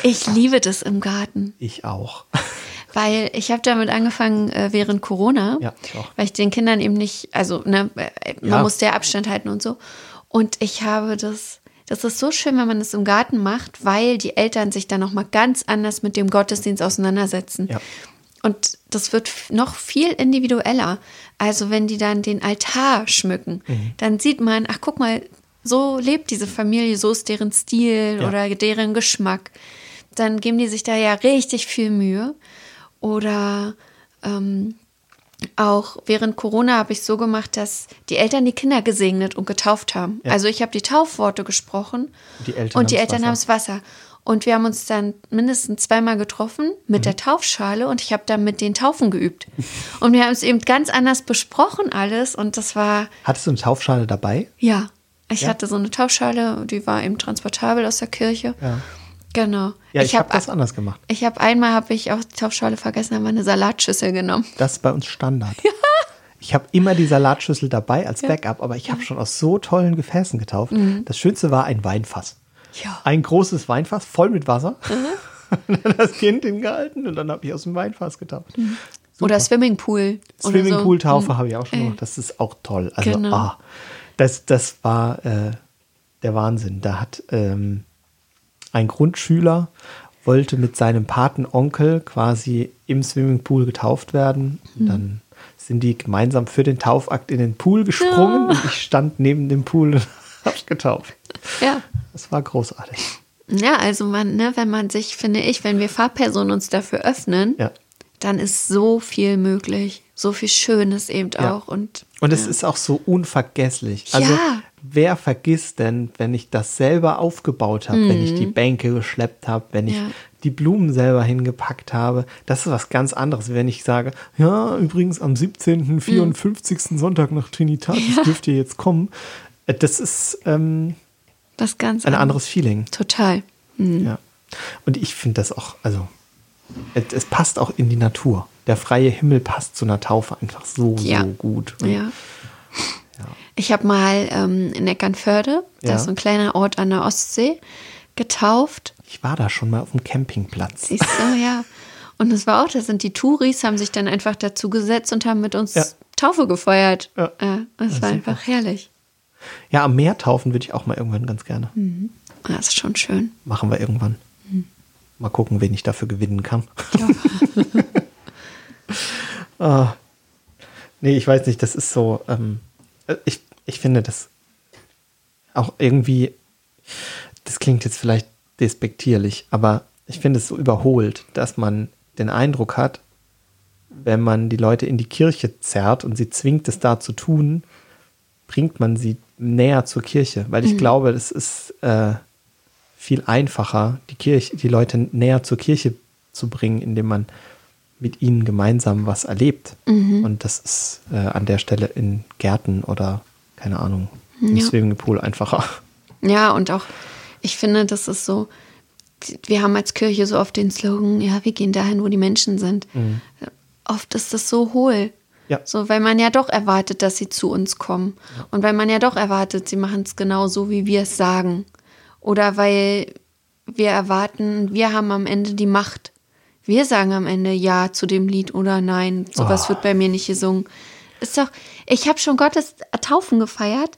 Ich liebe das im Garten. Ich auch. Weil ich habe damit angefangen äh, während Corona, Ja, ich weil ich den Kindern eben nicht, also ne, äh, man Ja. musste ja Abstand halten und so. Und ich habe das, das ist so schön, wenn man das im Garten macht, weil die Eltern sich dann nochmal ganz anders mit dem Gottesdienst auseinandersetzen. Ja. Und das wird noch viel individueller. Also wenn die dann den Altar schmücken, Mhm. dann sieht man, ach guck mal, so lebt diese Familie, so ist deren Stil Ja. oder deren Geschmack. Dann geben die sich da ja richtig viel Mühe. Oder ähm, auch während Corona habe ich so gemacht, dass die Eltern die Kinder gesegnet und getauft haben. Ja. Also ich habe die Taufworte gesprochen Und die Eltern und die Eltern haben das Wasser. Und wir haben uns dann mindestens zweimal getroffen mit Mhm. der Taufschale und ich habe dann mit den Taufen geübt. *laughs* Und wir haben es eben ganz anders besprochen alles und das war, Hattest du eine Taufschale dabei? ja, ich Ja. hatte so eine Taufschale, die war eben transportabel aus der Kirche. Ja. Genau. Ja, ich, habe hab- das anders gemacht. Ich habe einmal habe ich auch die Taufschale vergessen, habe eine Salatschüssel genommen. Das ist bei uns Standard. Ich habe immer die Salatschüssel dabei als Backup, aber ich habe schon aus so tollen Gefäßen getauft. Das Schönste war ein Weinfass. Ja. Ein großes Weinfass voll mit Wasser. Und *laughs* dann das Kind hingehalten und dann habe ich aus dem Weinfass getauft. Oder Swimmingpool. Swimmingpool-Taufe so. habe ich auch schon Ey. gemacht. Das ist auch toll. Also, Genau. ah, das, das war äh, der Wahnsinn. Da hat ähm, ein Grundschüler wollte mit seinem Patenonkel quasi im Swimmingpool getauft werden. Hm. Und dann sind die gemeinsam für den Taufakt in den Pool gesprungen und ich stand neben dem Pool und *laughs* habe getauft. Ja. Das war großartig. Ja, also man, ne, wenn man sich, finde ich, wenn wir Fahrpersonen uns dafür öffnen, Ja. dann ist so viel möglich. So viel Schönes eben Ja. auch. Und, Und es ja. ist auch so unvergesslich. Also, Ja. Wer vergisst denn, wenn ich das selber aufgebaut habe, wenn ich die Bänke geschleppt habe, wenn ich Mhm. Ja. die Blumen selber hingepackt habe? Das ist was ganz anderes, wenn ich sage, ja, übrigens am 17., 54. Sonntag nach Trinitatis Mhm. Ja. dürft ihr jetzt kommen. Äh, Das ist ähm, das ganz ein anderes. Feeling. Total. Mhm. Ja. Und ich finde das auch, also, es, es passt auch in die Natur. Der freie Himmel passt zu einer Taufe einfach so, Ja. so gut. Und Ja. Ich habe mal ähm, in Eckernförde, das Ja. ist so ein kleiner Ort an der Ostsee, getauft. Ich war da schon mal auf dem Campingplatz. Siehst du, ja. Und es war auch, da sind die Touris, haben sich dann einfach dazu gesetzt und haben mit uns Ja. Taufe gefeiert. Ja. das ist war super. einfach herrlich. Ja, am Meer taufen würde ich auch mal irgendwann ganz gerne. Das ist schon schön. Machen wir irgendwann. Mal gucken, wen ich dafür gewinnen kann. *laughs* ah. Nee, ich weiß nicht, das ist so. Ähm, äh, ich, ich finde das auch irgendwie. Das klingt jetzt vielleicht despektierlich, aber ich finde es so überholt, dass man den Eindruck hat, wenn man die Leute in die Kirche zerrt und sie zwingt, es da zu tun, bringt man sie näher zur Kirche. Weil ich glaube, es ist äh, viel einfacher, die Kirche, die Leute näher zur Kirche zu bringen, indem man mit ihnen gemeinsam was erlebt. Und das ist äh, an der Stelle in Gärten oder keine Ahnung, Ja. Swimmingpool einfacher. Ja, und auch, ich finde, das ist so, wir haben als Kirche so oft den Slogan, ja, wir gehen dahin, wo die Menschen sind. Oft ist das so hohl. Ja. So, weil man ja doch erwartet, dass sie zu uns kommen. Und weil man ja doch erwartet, sie machen es genau so, wie wir es sagen. Oder weil wir erwarten, wir haben am Ende die Macht. Wir sagen am Ende Ja zu dem Lied oder Nein. Sowas Oh. wird bei mir nicht gesungen. Ist doch, ich habe schon Gottes Taufen gefeiert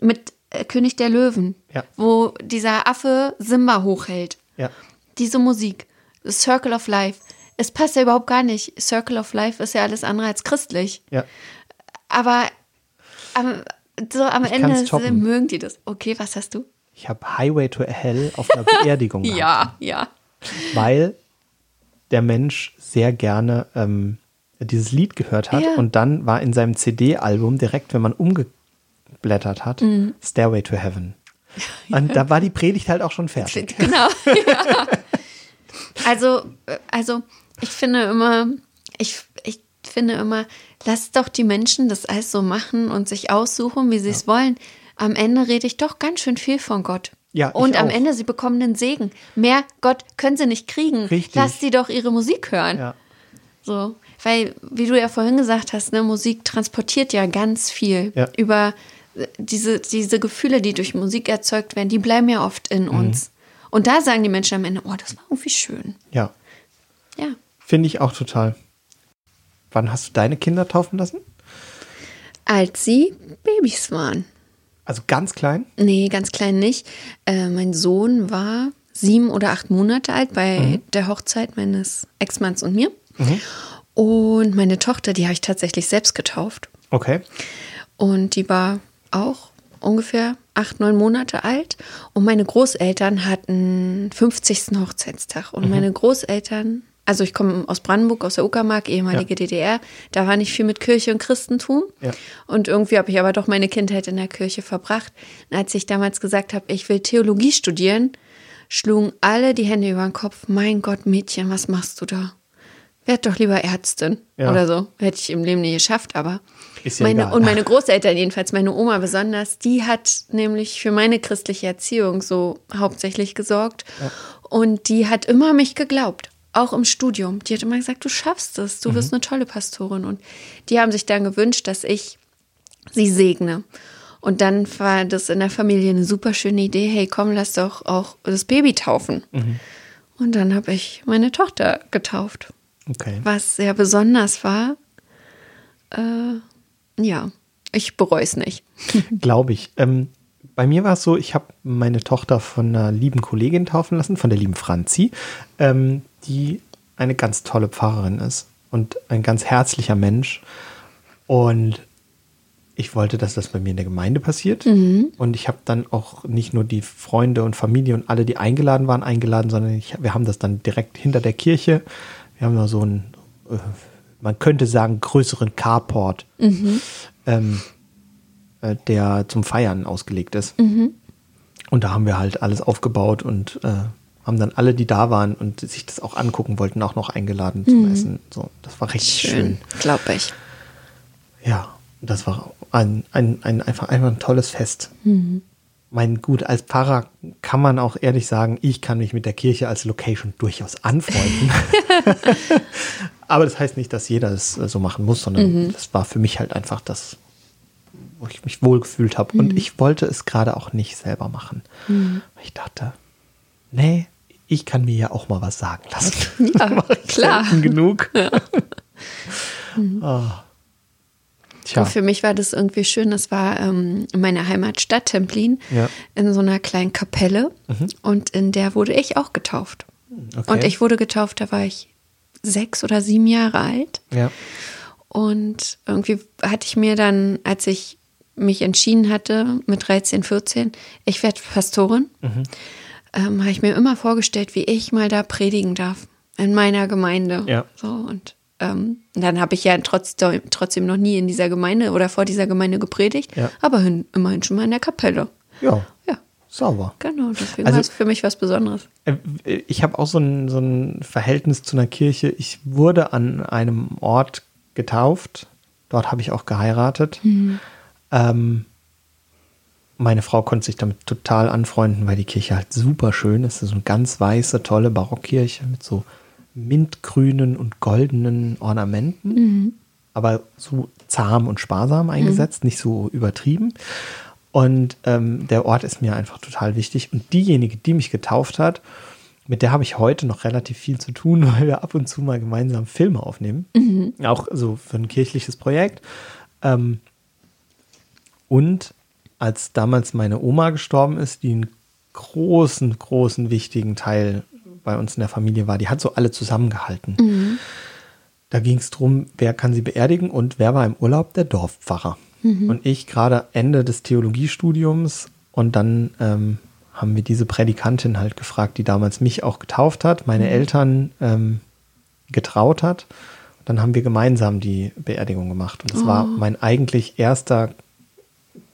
mit äh, König der Löwen, Ja. wo dieser Affe Simba hochhält. Ja. Diese Musik, Circle of Life. Es passt ja überhaupt gar nicht. Circle of Life ist ja alles andere als christlich. Ja. Aber am, so am Ich Ende mögen die das. Okay, was hast du? Ich habe Highway to Hell auf einer Beerdigung *laughs* gehabt. Ja, ja. weil der Mensch sehr gerne ähm, dieses Lied gehört hat Ja. und dann war in seinem CD-Album direkt, wenn man umgeblättert hat, Mhm. Stairway to Heaven. *laughs* Und da war die Predigt halt auch schon fertig. Genau. ja. Also, also ich finde immer, ich, ich finde immer, lasst doch die Menschen das alles so machen und sich aussuchen, wie sie es wollen. Am Ende rede ich doch ganz schön viel von Gott. Ja, und am auch. Ende, sie bekommen den Segen. Mehr Gott können sie nicht kriegen. Richtig. Lasst sie doch ihre Musik hören. Ja. So, weil, wie du ja vorhin gesagt hast, ne, Musik transportiert ja ganz viel Ja. über äh, diese, diese Gefühle, die durch Musik erzeugt werden, die bleiben ja oft in Mhm. uns. Und da sagen die Menschen am Ende, oh, das war irgendwie schön. ja, Ja. finde ich auch total. Wann hast du deine Kinder taufen lassen? Als sie Babys waren. Also ganz klein? Nee, ganz klein nicht. Äh, mein Sohn war sieben oder acht Monate alt bei Mhm. der Hochzeit meines Ex-Manns und mir. Und meine Tochter, die habe ich tatsächlich selbst getauft. Okay. Und die war auch ungefähr acht, neun Monate alt. Und meine Großeltern hatten 50. Hochzeitstag. Und meine Großeltern also ich komme aus Brandenburg, aus der Uckermark, ehemalige ja. DDR. Da war nicht viel mit Kirche und Christentum. Ja. Und irgendwie habe ich aber doch meine Kindheit in der Kirche verbracht. Und als ich damals gesagt habe, ich will Theologie studieren, schlugen alle die Hände über den Kopf. Mein Gott, Mädchen, was machst du da? Werd doch lieber Ärztin ja. oder so. Hätte ich im Leben nie geschafft, aber ist ja meine, egal. und meine Großeltern jedenfalls, meine Oma besonders, die hat nämlich für meine christliche Erziehung so hauptsächlich gesorgt. Ja. Und die hat immer mich geglaubt auch im Studium. Die hat immer gesagt, du schaffst es, du mhm. wirst eine tolle Pastorin. Und die haben sich dann gewünscht, dass ich sie segne. Und dann war das in der Familie eine super schöne Idee. Hey, komm, lass doch auch das Baby taufen. Mhm. Und dann habe ich meine Tochter getauft. Okay. Was sehr besonders war. Äh, ja, ich bereue es nicht. *laughs* *laughs* Glaube ich. Ähm, bei mir war es so, ich habe meine Tochter von einer lieben Kollegin taufen lassen, von der lieben Franzi. Ähm, die eine ganz tolle Pfarrerin ist und ein ganz herzlicher Mensch. Und ich wollte, dass das bei mir in der Gemeinde passiert. Mhm. Und ich habe dann auch nicht nur die Freunde und Familie und alle, die eingeladen waren, eingeladen, sondern ich, wir haben das dann direkt hinter der Kirche. Wir haben da so einen, äh, man könnte sagen, größeren Carport, mhm. ähm, äh, der zum Feiern ausgelegt ist. Mhm. Und da haben wir halt alles aufgebaut und äh, haben dann alle, die da waren und sich das auch angucken wollten, auch noch eingeladen zum mhm. Essen. So, das war richtig schön. schön. Glaube ich. Ja, das war ein, ein, ein, einfach, einfach ein tolles Fest. Mhm. Mein gut, als Pfarrer kann man auch ehrlich sagen, ich kann mich mit der Kirche als Location durchaus anfreunden. *laughs* Aber das heißt nicht, dass jeder es so machen muss, sondern mhm. das war für mich halt einfach das, wo ich mich wohlgefühlt habe. Und mhm. ich wollte es gerade auch nicht selber machen. Mhm. Ich dachte, nee, ich kann mir ja auch mal was sagen lassen. Ja, *laughs* klar. genug. Ja. oh. *laughs* Tja. für mich war das irgendwie schön. Das war ähm, in meiner Heimatstadt Templin ja. in so einer kleinen Kapelle mhm. und in der wurde ich auch getauft. Okay. Und ich wurde getauft, da war ich sechs oder sieben Jahre alt. Ja. Und irgendwie hatte ich mir dann, als ich mich entschieden hatte, mit 13, 14, ich werde Pastorin. Mhm ähm, habe ich mir immer vorgestellt, wie ich mal da predigen darf in meiner Gemeinde. Ja. So und ähm, dann habe ich ja trotzdem, trotzdem noch nie in dieser Gemeinde oder vor dieser Gemeinde gepredigt, ja. aber hin, immerhin schon mal in der Kapelle. Ja. Ja. Sauber. Genau, deswegen also, war es für mich was Besonderes. Äh, ich habe auch so ein, so ein Verhältnis zu einer Kirche. Ich wurde an einem Ort getauft. Dort habe ich auch geheiratet. Mhm. Ähm, meine Frau konnte sich damit total anfreunden, weil die Kirche halt super schön ist. Das ist so eine ganz weiße, tolle Barockkirche mit so mintgrünen und goldenen Ornamenten, mhm. aber so zahm und sparsam eingesetzt, mhm. nicht so übertrieben. Und ähm, der Ort ist mir einfach total wichtig. Und diejenige, die mich getauft hat, mit der habe ich heute noch relativ viel zu tun, *laughs* weil wir ab und zu mal gemeinsam Filme aufnehmen. Mhm. Auch so für ein kirchliches Projekt. Ähm, und als damals meine Oma gestorben ist, die einen großen, großen, wichtigen Teil bei uns in der Familie war, die hat so alle zusammengehalten. Mhm. Da ging es darum, wer kann sie beerdigen und wer war im Urlaub? Der Dorfpfarrer. Mhm. Und ich gerade Ende des Theologiestudiums und dann ähm, haben wir diese Prädikantin halt gefragt, die damals mich auch getauft hat, meine mhm. Eltern ähm, getraut hat. Dann haben wir gemeinsam die Beerdigung gemacht. Und das oh. war mein eigentlich erster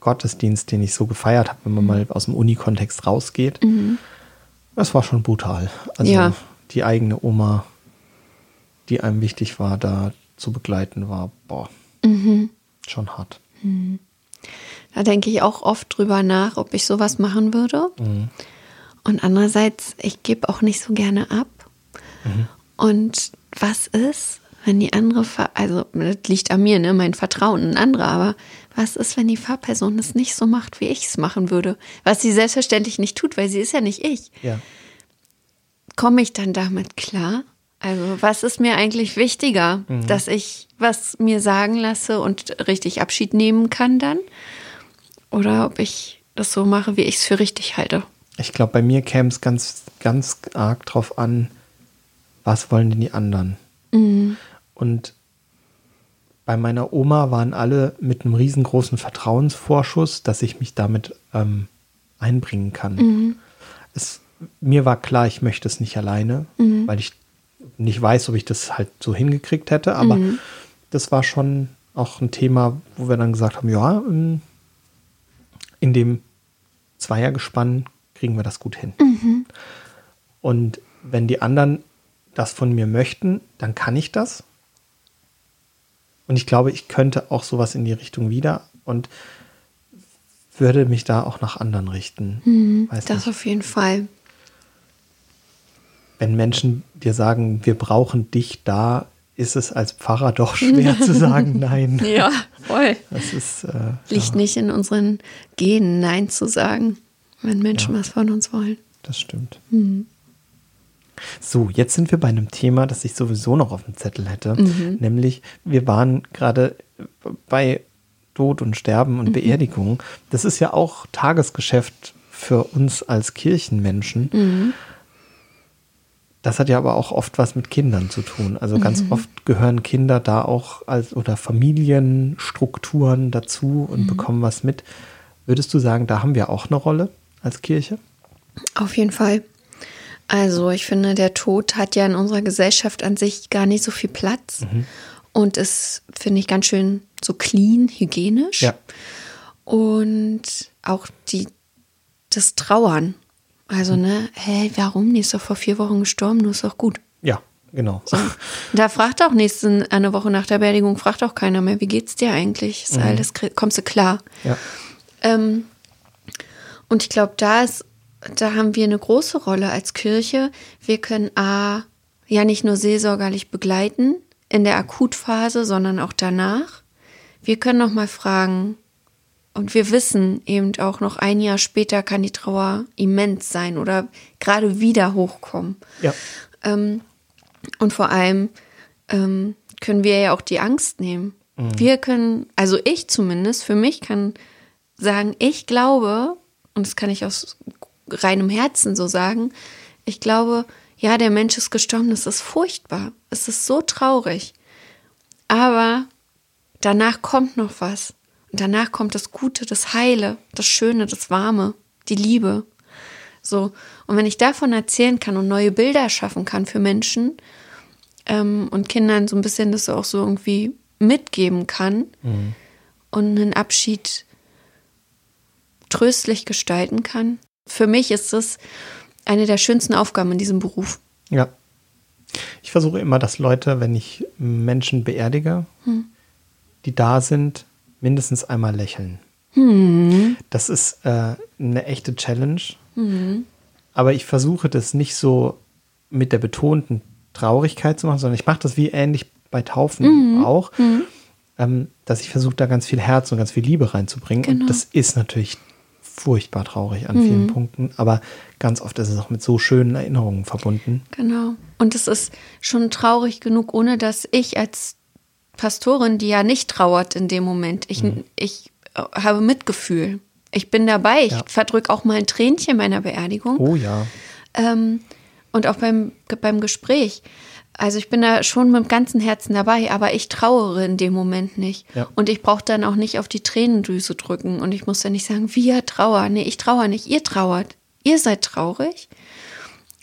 Gottesdienst, den ich so gefeiert habe, wenn man mal aus dem Uni-Kontext rausgeht. Mhm. Das war schon brutal. Also ja. die eigene Oma, die einem wichtig war, da zu begleiten, war, boah, mhm. schon hart. Mhm. Da denke ich auch oft drüber nach, ob ich sowas machen würde. Mhm. Und andererseits, ich gebe auch nicht so gerne ab. Mhm. Und was ist, wenn die andere, also das liegt an mir, ne, mein Vertrauen in andere, aber was ist, wenn die Fahrperson es nicht so macht, wie ich es machen würde? Was sie selbstverständlich nicht tut, weil sie ist ja nicht ich. Ja. Komme ich dann damit klar? Also, was ist mir eigentlich wichtiger, mhm. dass ich was mir sagen lasse und richtig Abschied nehmen kann dann? Oder ob ich das so mache, wie ich es für richtig halte? Ich glaube, bei mir käme es ganz, ganz arg drauf an, was wollen denn die anderen? Mhm. Und bei meiner Oma waren alle mit einem riesengroßen Vertrauensvorschuss, dass ich mich damit ähm, einbringen kann. Mhm. Es, mir war klar, ich möchte es nicht alleine, mhm. weil ich nicht weiß, ob ich das halt so hingekriegt hätte, aber mhm. das war schon auch ein Thema, wo wir dann gesagt haben, ja, ähm, in dem Zweiergespann kriegen wir das gut hin. Mhm. Und wenn die anderen das von mir möchten, dann kann ich das. Und ich glaube, ich könnte auch sowas in die Richtung wieder und würde mich da auch nach anderen richten. Mhm, das nicht. auf jeden Fall. Wenn Menschen dir sagen, wir brauchen dich da, ist es als Pfarrer *laughs* doch schwer zu sagen Nein. *laughs* Ja, voll. Das ist, äh, Liegt ja. nicht in unseren Genen, Nein zu sagen, wenn Menschen ja, was von uns wollen. Das stimmt. Mhm. So, jetzt sind wir bei einem Thema, das ich sowieso noch auf dem Zettel hätte. Mhm. Nämlich, wir waren gerade bei Tod und Sterben und mhm. Beerdigung. Das ist ja auch Tagesgeschäft für uns als Kirchenmenschen. Mhm. Das hat ja aber auch oft was mit Kindern zu tun. Also ganz mhm. oft gehören Kinder da auch als oder Familienstrukturen dazu und mhm. bekommen was mit. Würdest du sagen, da haben wir auch eine Rolle als Kirche? Auf jeden Fall. Also ich finde, der Tod hat ja in unserer Gesellschaft an sich gar nicht so viel Platz mhm. und ist, finde ich, ganz schön so clean, hygienisch. Ja. Und auch die, das Trauern. Also, mhm. ne, hey, warum? Die ist doch vor vier Wochen gestorben, nur ist doch gut. Ja, genau. So. Da fragt auch nächsten, eine Woche nach der Beerdigung, fragt auch keiner mehr, wie geht's dir eigentlich? Ist mhm. alles, kommst du klar? Ja. Ähm, und ich glaube, da ist da haben wir eine große Rolle als Kirche. Wir können A, ja nicht nur seelsorgerlich begleiten in der Akutphase, sondern auch danach. Wir können noch mal fragen, und wir wissen eben auch noch ein Jahr später kann die Trauer immens sein oder gerade wieder hochkommen. Ja. Ähm, und vor allem ähm, können wir ja auch die Angst nehmen. Mhm. Wir können, also ich zumindest, für mich kann sagen, ich glaube, und das kann ich aus reinem Herzen so sagen. Ich glaube, ja, der Mensch ist gestorben, das ist furchtbar. Es ist so traurig. Aber danach kommt noch was. Und danach kommt das Gute, das Heile, das Schöne, das Warme, die Liebe. So. Und wenn ich davon erzählen kann und neue Bilder schaffen kann für Menschen ähm, und Kindern so ein bisschen das auch so irgendwie mitgeben kann mhm. und einen Abschied tröstlich gestalten kann, für mich ist das eine der schönsten Aufgaben in diesem Beruf. Ja. Ich versuche immer, dass Leute, wenn ich Menschen beerdige, hm. die da sind, mindestens einmal lächeln. Hm. Das ist äh, eine echte Challenge. Hm. Aber ich versuche das nicht so mit der betonten Traurigkeit zu machen, sondern ich mache das wie ähnlich bei Taufen mhm. auch, mhm. ähm, dass ich versuche, da ganz viel Herz und ganz viel Liebe reinzubringen. Genau. Und das ist natürlich furchtbar traurig an mhm. vielen Punkten, aber ganz oft ist es auch mit so schönen Erinnerungen verbunden. Genau. Und es ist schon traurig genug, ohne dass ich als Pastorin, die ja nicht trauert in dem Moment, ich, mhm. ich äh, habe Mitgefühl. Ich bin dabei. Ich ja. verdrücke auch mal ein Tränchen meiner Beerdigung. Oh ja. Ähm, und auch beim, beim Gespräch. Also ich bin da schon mit dem ganzen Herzen dabei, aber ich trauere in dem Moment nicht. Ja. Und ich brauche dann auch nicht auf die Tränendüse drücken. Und ich muss dann nicht sagen, wir trauern. Nee, ich trauere nicht. Ihr trauert. Ihr seid traurig.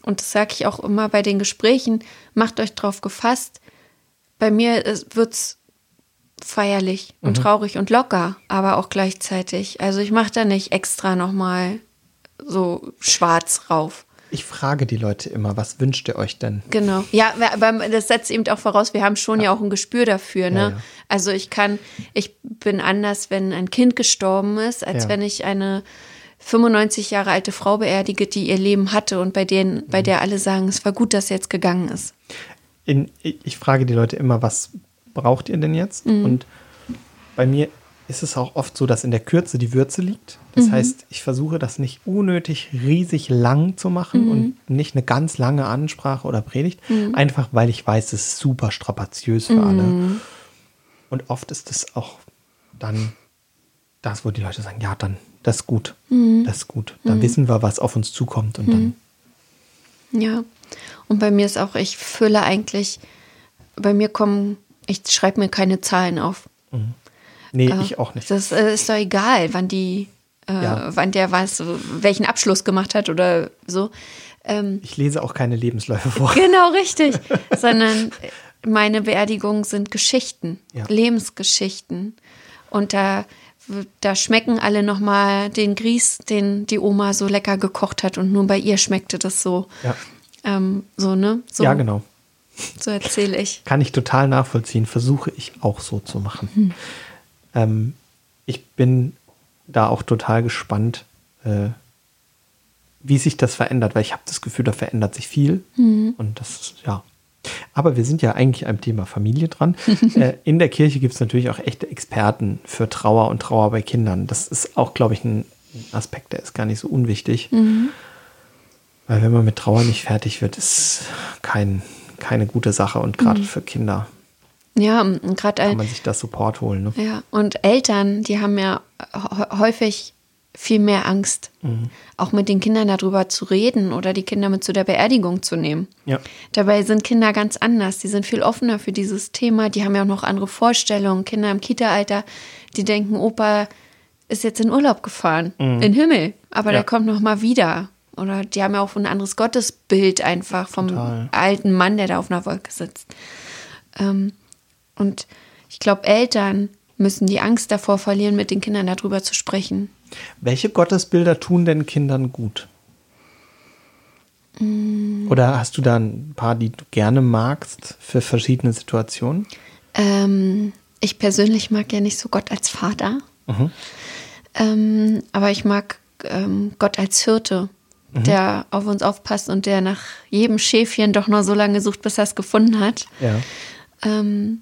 Und das sage ich auch immer bei den Gesprächen. Macht euch drauf gefasst. Bei mir wird es feierlich und mhm. traurig und locker, aber auch gleichzeitig. Also ich mache da nicht extra nochmal so schwarz rauf. Ich frage die Leute immer, was wünscht ihr euch denn? Genau. Ja, aber das setzt eben auch voraus, wir haben schon ja, ja auch ein Gespür dafür. Ne? Ja, ja. Also ich kann, ich bin anders, wenn ein Kind gestorben ist, als wenn ich eine 95 Jahre alte Frau beerdige, die ihr Leben hatte und bei denen, bei mhm. der alle sagen, es war gut, dass sie jetzt gegangen ist. In, ich frage die Leute immer, was braucht ihr denn jetzt? Mhm. Und bei mir ist es auch oft so, dass in der Kürze die Würze liegt. Das mhm. heißt, ich versuche das nicht unnötig riesig lang zu machen mhm. und nicht eine ganz lange Ansprache oder Predigt, mhm. einfach weil ich weiß, es ist super strapaziös für alle. Mhm. Und oft ist es auch dann das, wo die Leute sagen, ja, dann, das ist gut, mhm. das ist gut. Dann mhm. wissen wir, was auf uns zukommt und dann. Ja, und bei mir ist auch, ich fülle eigentlich, bei mir kommen, ich schreibe mir keine Zahlen auf. Nee, äh, ich auch nicht. Das äh, ist doch egal, wann die äh, Ja. wann der was, welchen Abschluss gemacht hat oder so. Ähm, Ich lese auch keine Lebensläufe vor. Genau, richtig. *laughs* Sondern meine Beerdigungen sind Geschichten, Ja. Lebensgeschichten. Und da, da schmecken alle nochmal den Grieß, den die Oma so lecker gekocht hat. Und nur bei ihr schmeckte das so. Ja, Ähm, so, ne? So, ja genau. so erzähle ich. Kann ich total nachvollziehen. Versuche ich auch so zu machen. Ähm, ich bin da auch total gespannt, äh, wie sich das verändert, weil ich habe das Gefühl, da verändert sich viel. Und das ja. Aber wir sind ja eigentlich am Thema Familie dran. *laughs* äh, in der Kirche gibt es natürlich auch echte Experten für Trauer und Trauer bei Kindern. Das ist auch, glaube ich, ein Aspekt, der ist gar nicht so unwichtig. Weil wenn man mit Trauer nicht fertig wird, ist kein, keine gute Sache. Und gerade für Kinder Ja, und gerade kann man sich das Support holen. Ne? Ja, und Eltern, die haben ja hä- häufig viel mehr Angst, auch mit den Kindern darüber zu reden oder die Kinder mit zu der Beerdigung zu nehmen. Ja. Dabei sind Kinder ganz anders. Die sind viel offener für dieses Thema. Die haben ja auch noch andere Vorstellungen. Kinder im Kita-Alter, die denken, Opa ist jetzt in Urlaub gefahren, in den Himmel, aber Ja. der kommt noch mal wieder. Oder die haben ja auch ein anderes Gottesbild einfach vom Total. alten Mann, der da auf einer Wolke sitzt. Ähm, und ich glaube, Eltern müssen die Angst davor verlieren, mit den Kindern darüber zu sprechen. Welche Gottesbilder tun denn Kindern gut? Oder hast du da ein paar, die du gerne magst für verschiedene Situationen? Ähm, ich persönlich mag ja nicht so Gott als Vater, ähm, aber ich mag ähm, Gott als Hirte, der auf uns aufpasst und der nach jedem Schäfchen doch noch so lange sucht, bis er es gefunden hat. Ja. Ähm,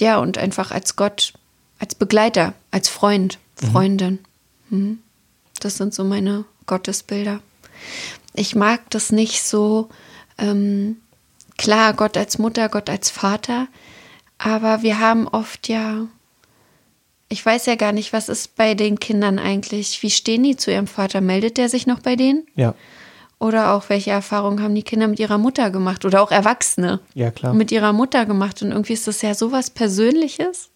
ja, und einfach als Gott, als Begleiter, als Freund, Freundin. Mhm. Das sind so meine Gottesbilder. Ich mag das nicht so, ähm, klar, Gott als Mutter, Gott als Vater, aber wir haben oft ja, ich weiß ja gar nicht, was ist bei den Kindern eigentlich? Wie stehen die zu ihrem Vater? Meldet der sich noch bei denen? Ja. Oder auch, welche Erfahrungen haben die Kinder mit ihrer Mutter gemacht? Oder auch Erwachsene Ja, klar. mit ihrer Mutter gemacht. Und irgendwie ist das ja sowas Persönliches.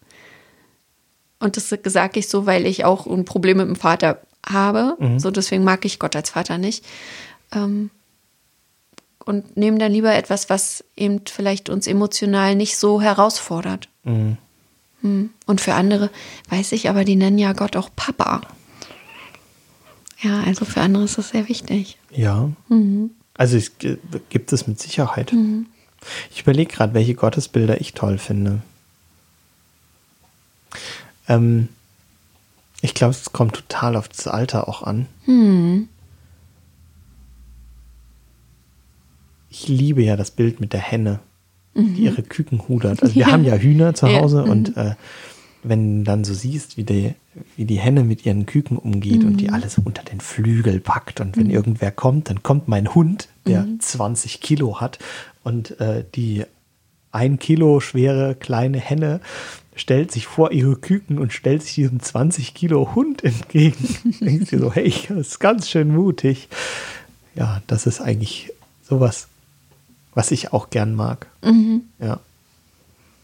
Und das sage ich so, weil ich auch ein Problem mit dem Vater habe. So, deswegen mag ich Gott als Vater nicht. Ähm, und nehmen dann lieber etwas, was eben vielleicht uns emotional nicht so herausfordert. Mhm. Hm. Und für andere weiß ich, aber die nennen ja Gott auch Papa. Ja, also für andere ist das sehr wichtig. Ja. Also es gibt es mit Sicherheit. Ich überlege gerade, welche Gottesbilder ich toll finde. Ähm, ich glaube, es kommt total auf das Alter auch an. Ich liebe ja das Bild mit der Henne, die ihre Küken hudert. Also wir Ja. haben ja Hühner zu Ja, Hause und äh, wenn du dann so siehst, wie die, wie die Henne mit ihren Küken umgeht und die alles unter den Flügel packt und wenn irgendwer kommt, dann kommt mein Hund, der 20 Kilo hat und äh, die ein Kilo schwere kleine Henne stellt sich vor ihre Küken und stellt sich diesem 20 Kilo Hund entgegen. *laughs* Denkst dir so, hey, das ist ganz schön mutig. Ja, das ist eigentlich sowas, was ich auch gern mag. Ja.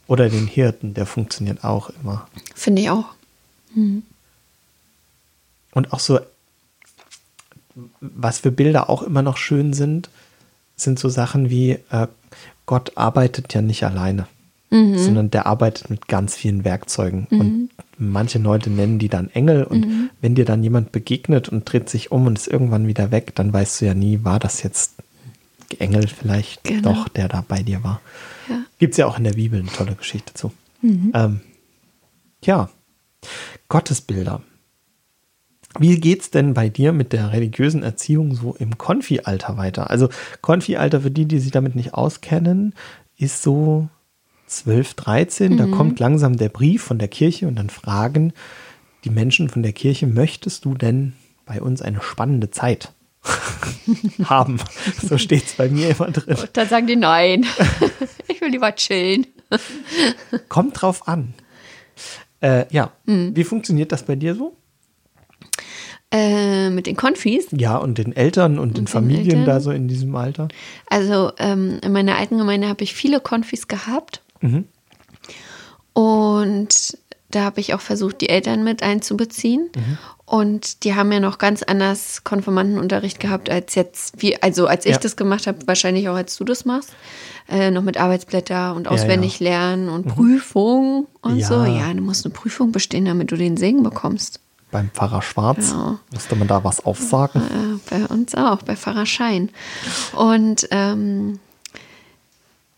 Oder den Hirten, der funktioniert auch immer. Finde ich auch. Und auch so, was für Bilder auch immer noch schön sind, sind so Sachen wie, äh, Gott arbeitet ja nicht alleine, sondern der arbeitet mit ganz vielen Werkzeugen. Und manche Leute nennen die dann Engel. Und wenn dir dann jemand begegnet und dreht sich um und ist irgendwann wieder weg, dann weißt du ja nie, war das jetzt Engel vielleicht Genau. doch, der da bei dir war. Ja. Gibt es ja auch in der Bibel eine tolle Geschichte zu. Ähm, ja, Gottesbilder. Wie geht's denn bei dir mit der religiösen Erziehung so im Konfi-Alter weiter? Also Konfi-Alter für die, die sich damit nicht auskennen, ist so 12, 13. Da kommt langsam der Brief von der Kirche und dann fragen die Menschen von der Kirche, möchtest du denn bei uns eine spannende Zeit *laughs* haben? So steht's bei mir immer drin. Und dann sagen die nein. *laughs* ich will lieber chillen. Kommt drauf an. Äh, ja, wie funktioniert das bei dir so? Äh, mit den Konfis. Ja, und den Eltern und den den Familien Eltern? da so in diesem Alter. Also ähm, in meiner alten Gemeinde habe ich viele Konfis gehabt. Mhm. Und da habe ich auch versucht, die Eltern mit einzubeziehen. Und die haben ja noch ganz anders Konformantenunterricht gehabt als jetzt, wie, also als ich Ja. das gemacht habe, wahrscheinlich auch als du das machst. Äh, noch mit Arbeitsblätter und auswendig lernen und Prüfung und Ja. so. Ja, du musst eine Prüfung bestehen, damit du den Segen bekommst. Beim Pfarrer Schwarz Ja. musste man da was aufsagen. Äh, bei uns auch, bei Pfarrer Schein. Und, ähm,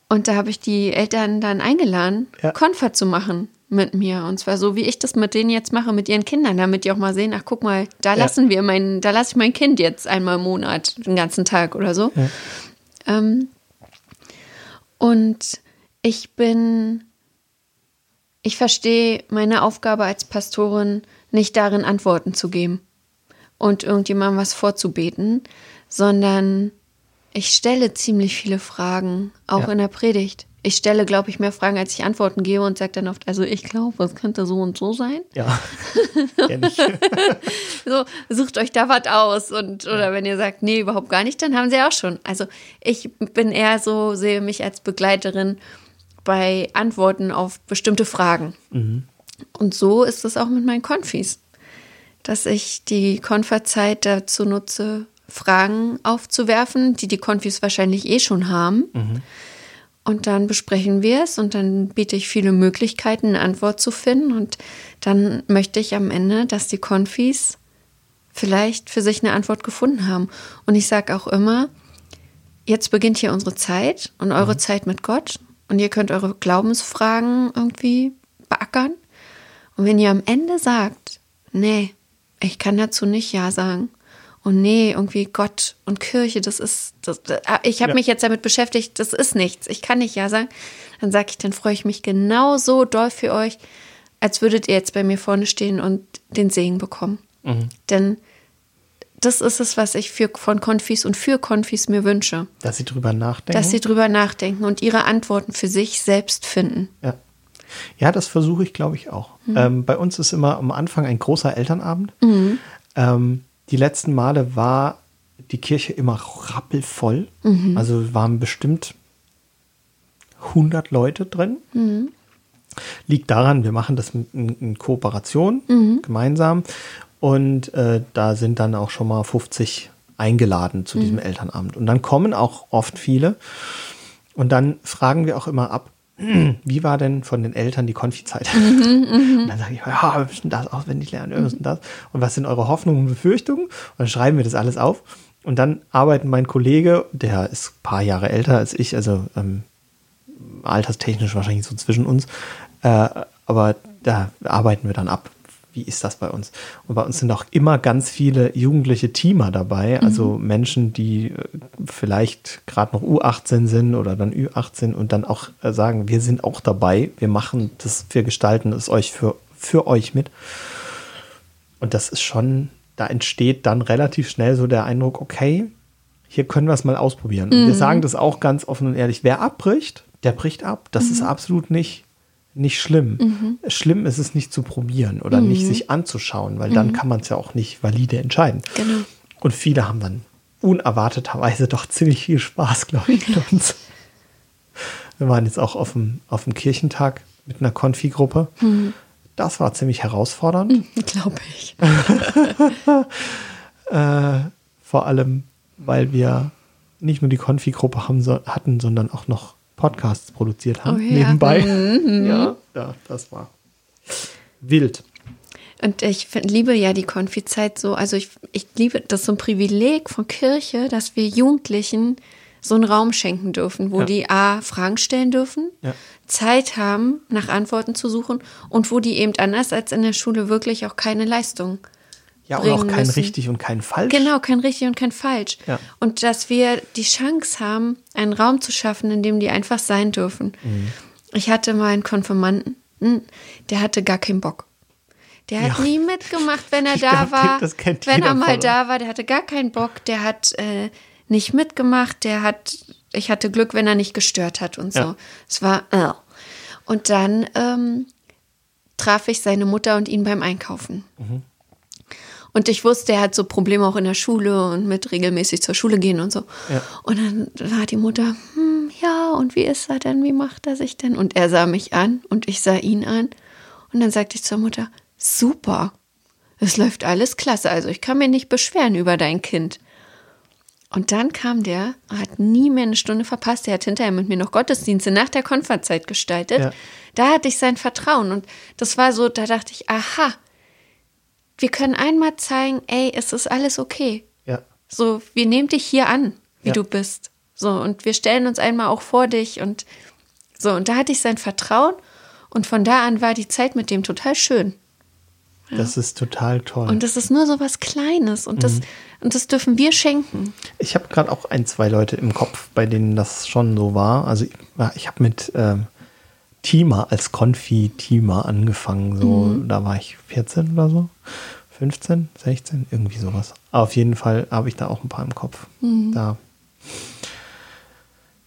und da habe ich die Eltern dann eingeladen, Ja. Konfer zu machen mit mir. Und zwar so, wie ich das mit denen jetzt mache, mit ihren Kindern, damit die auch mal sehen, ach guck mal, da Ja. lassen wir mein, da lasse ich mein Kind jetzt einmal im Monat, den ganzen Tag oder so. Ähm, und ich bin, ich verstehe meine Aufgabe als Pastorin nicht darin, Antworten zu geben und irgendjemandem was vorzubeten, sondern ich stelle ziemlich viele Fragen, auch Ja. in der Predigt. Ich stelle, glaube ich, mehr Fragen, als ich Antworten gebe und sage dann oft, also ich glaube, es könnte so und so sein. Ja. *laughs* *laughs* So, sucht euch da was aus. Und, oder wenn ihr sagt, nee, überhaupt gar nicht, dann haben sie auch schon. Also ich bin eher so, sehe mich als Begleiterin bei Antworten auf bestimmte Fragen. Und so ist es auch mit meinen Konfis, dass ich die Konferzeit dazu nutze, Fragen aufzuwerfen, die die Konfis wahrscheinlich eh schon haben. Und dann besprechen wir es und dann biete ich viele Möglichkeiten, eine Antwort zu finden. Und dann möchte ich am Ende, dass die Konfis vielleicht für sich eine Antwort gefunden haben. Und ich sage auch immer, jetzt beginnt hier unsere Zeit und eure Zeit mit Gott. Und ihr könnt eure Glaubensfragen irgendwie beackern. Und wenn ihr am Ende sagt, nee, ich kann dazu nicht Ja sagen. Und nee, irgendwie Gott und Kirche, das ist, das, ich habe Ja. mich jetzt damit beschäftigt, das ist nichts, ich kann nicht Ja sagen. Dann sage ich, dann freue ich mich genauso doll für euch, als würdet ihr jetzt bei mir vorne stehen und den Segen bekommen. Denn das ist es, was ich für, von Konfis und für Konfis mir wünsche. Dass sie drüber nachdenken. Dass sie drüber nachdenken und ihre Antworten für sich selbst finden. Ja, ja das versuche ich, glaube ich, auch. Ähm, bei uns ist immer am Anfang ein großer Elternabend. Ähm, die letzten Male war die Kirche immer rappelvoll. Also waren bestimmt 100 Leute drin. Liegt daran, wir machen das in, in Kooperation gemeinsam. Und äh, da sind dann auch schon mal 50 eingeladen zu diesem Elternabend. Und dann kommen auch oft viele. Und dann fragen wir auch immer ab, *clears throat* wie war denn von den Eltern die Konfizeit? und dann sage ich, ja, wir müssen das auswendig lernen, wir müssen das. Und was sind eure Hoffnungen und Befürchtungen? Und dann schreiben wir das alles auf. Und dann arbeiten mein Kollege, der ist ein paar Jahre älter als ich, also ähm, alterstechnisch wahrscheinlich so zwischen uns, äh, aber da arbeiten wir dann ab. Wie ist das bei uns? Und bei uns sind auch immer ganz viele jugendliche Teamer dabei, also Menschen, die äh, vielleicht gerade noch U18 sind oder dann Ü18 und dann auch äh, sagen, wir sind auch dabei, wir machen das, wir gestalten es euch für, für euch mit. Und das ist schon, da entsteht dann relativ schnell so der Eindruck, okay, hier können wir es mal ausprobieren. Und wir sagen das auch ganz offen und ehrlich, wer abbricht, der bricht ab. Das ist absolut nicht, nicht schlimm. Schlimm ist es nicht zu probieren oder nicht sich anzuschauen, weil dann kann man es ja auch nicht valide entscheiden. Genau. Und viele haben dann unerwarteterweise *laughs* doch ziemlich viel Spaß, glaube ich, mit uns. Wir waren jetzt auch auf dem, auf dem Kirchentag mit einer Konfi-Gruppe. Das war ziemlich herausfordernd. Glaube ich. *laughs* Äh, vor allem, weil wir nicht nur die Konfi-Gruppe hatten, sondern auch noch Podcasts produziert haben Oh ja. nebenbei. Ja, ja, das war wild. Und ich liebe ja die Konfizeit so, also ich, ich liebe das so ein Privileg von Kirche, dass wir Jugendlichen so einen Raum schenken dürfen, wo Ja. die A, Fragen stellen dürfen, Ja. Zeit haben, nach Antworten zu suchen und wo die eben anders als in der Schule wirklich auch keine Leistung Ja, und auch kein müssen. richtig und kein falsch. Genau, kein richtig und kein falsch. Ja. Und dass wir die Chance haben, einen Raum zu schaffen, in dem die einfach sein dürfen. Mhm. Ich hatte mal einen Konfirmanden, der hatte gar keinen Bock. Der hat Ja. nie mitgemacht, wenn er *laughs* Ich da glaub, war. das kennt wenn er mal da war, der hatte gar keinen Bock. Der hat äh, nicht mitgemacht. Der hat, ich hatte Glück, wenn er nicht gestört hat und so. Ja. Es war, äh. Und dann ähm, traf ich seine Mutter und ihn beim Einkaufen. Und ich wusste, er hat so Probleme auch in der Schule und mit regelmäßig zur Schule gehen und so. Ja. Und dann war die Mutter, hm, ja, und wie ist er denn? Wie macht er sich denn? Und er sah mich an und ich sah ihn an. Und dann sagte ich zur Mutter, super. es läuft alles klasse. Also ich kann mir nicht beschweren über dein Kind. Und dann kam der, hat nie mehr eine Stunde verpasst. Er hat hinterher mit mir noch Gottesdienste nach der Konferenzzeit gestaltet. Ja. Da hatte ich sein Vertrauen. Und das war so, da dachte ich, aha, wir können einmal zeigen, ey, es ist alles okay. Ja. So, wir nehmen dich hier an, wie Ja. du bist. So, und wir stellen uns einmal auch vor dich und so. Und da hatte ich sein Vertrauen. Und von da an war die Zeit mit dem total schön. Das ist total toll. Und das ist nur so was Kleines. Und das, und das dürfen wir schenken. Ich habe gerade auch ein, zwei Leute im Kopf, bei denen das schon so war. Also ich, ich habe mit ähm, Tima als Konfi-Tima angefangen. So, da war ich 14 oder so. 15, 16, irgendwie sowas. Aber auf jeden Fall habe ich da auch ein paar im Kopf. Da.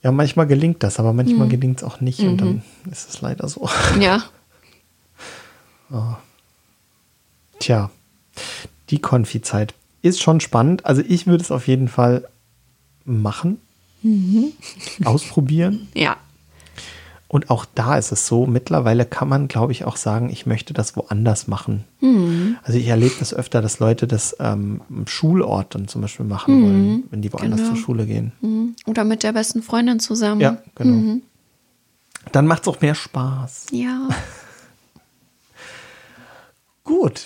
Ja, manchmal gelingt das, aber manchmal gelingt es auch nicht und dann ist es leider so. Ja. *laughs* Tja, die Konfi-Zeit ist schon spannend. Also ich würde es auf jeden Fall machen, ausprobieren. Ja. Und auch da ist es so, mittlerweile kann man, glaube ich, auch sagen, ich möchte das woanders machen. Also ich erlebe das öfter, dass Leute das ähm, am Schulort dann zum Beispiel machen wollen, wenn die woanders genau. zur Schule gehen. Mhm. Oder mit der besten Freundin zusammen. Ja, genau. Dann macht es auch mehr Spaß. Ja. *laughs* Gut.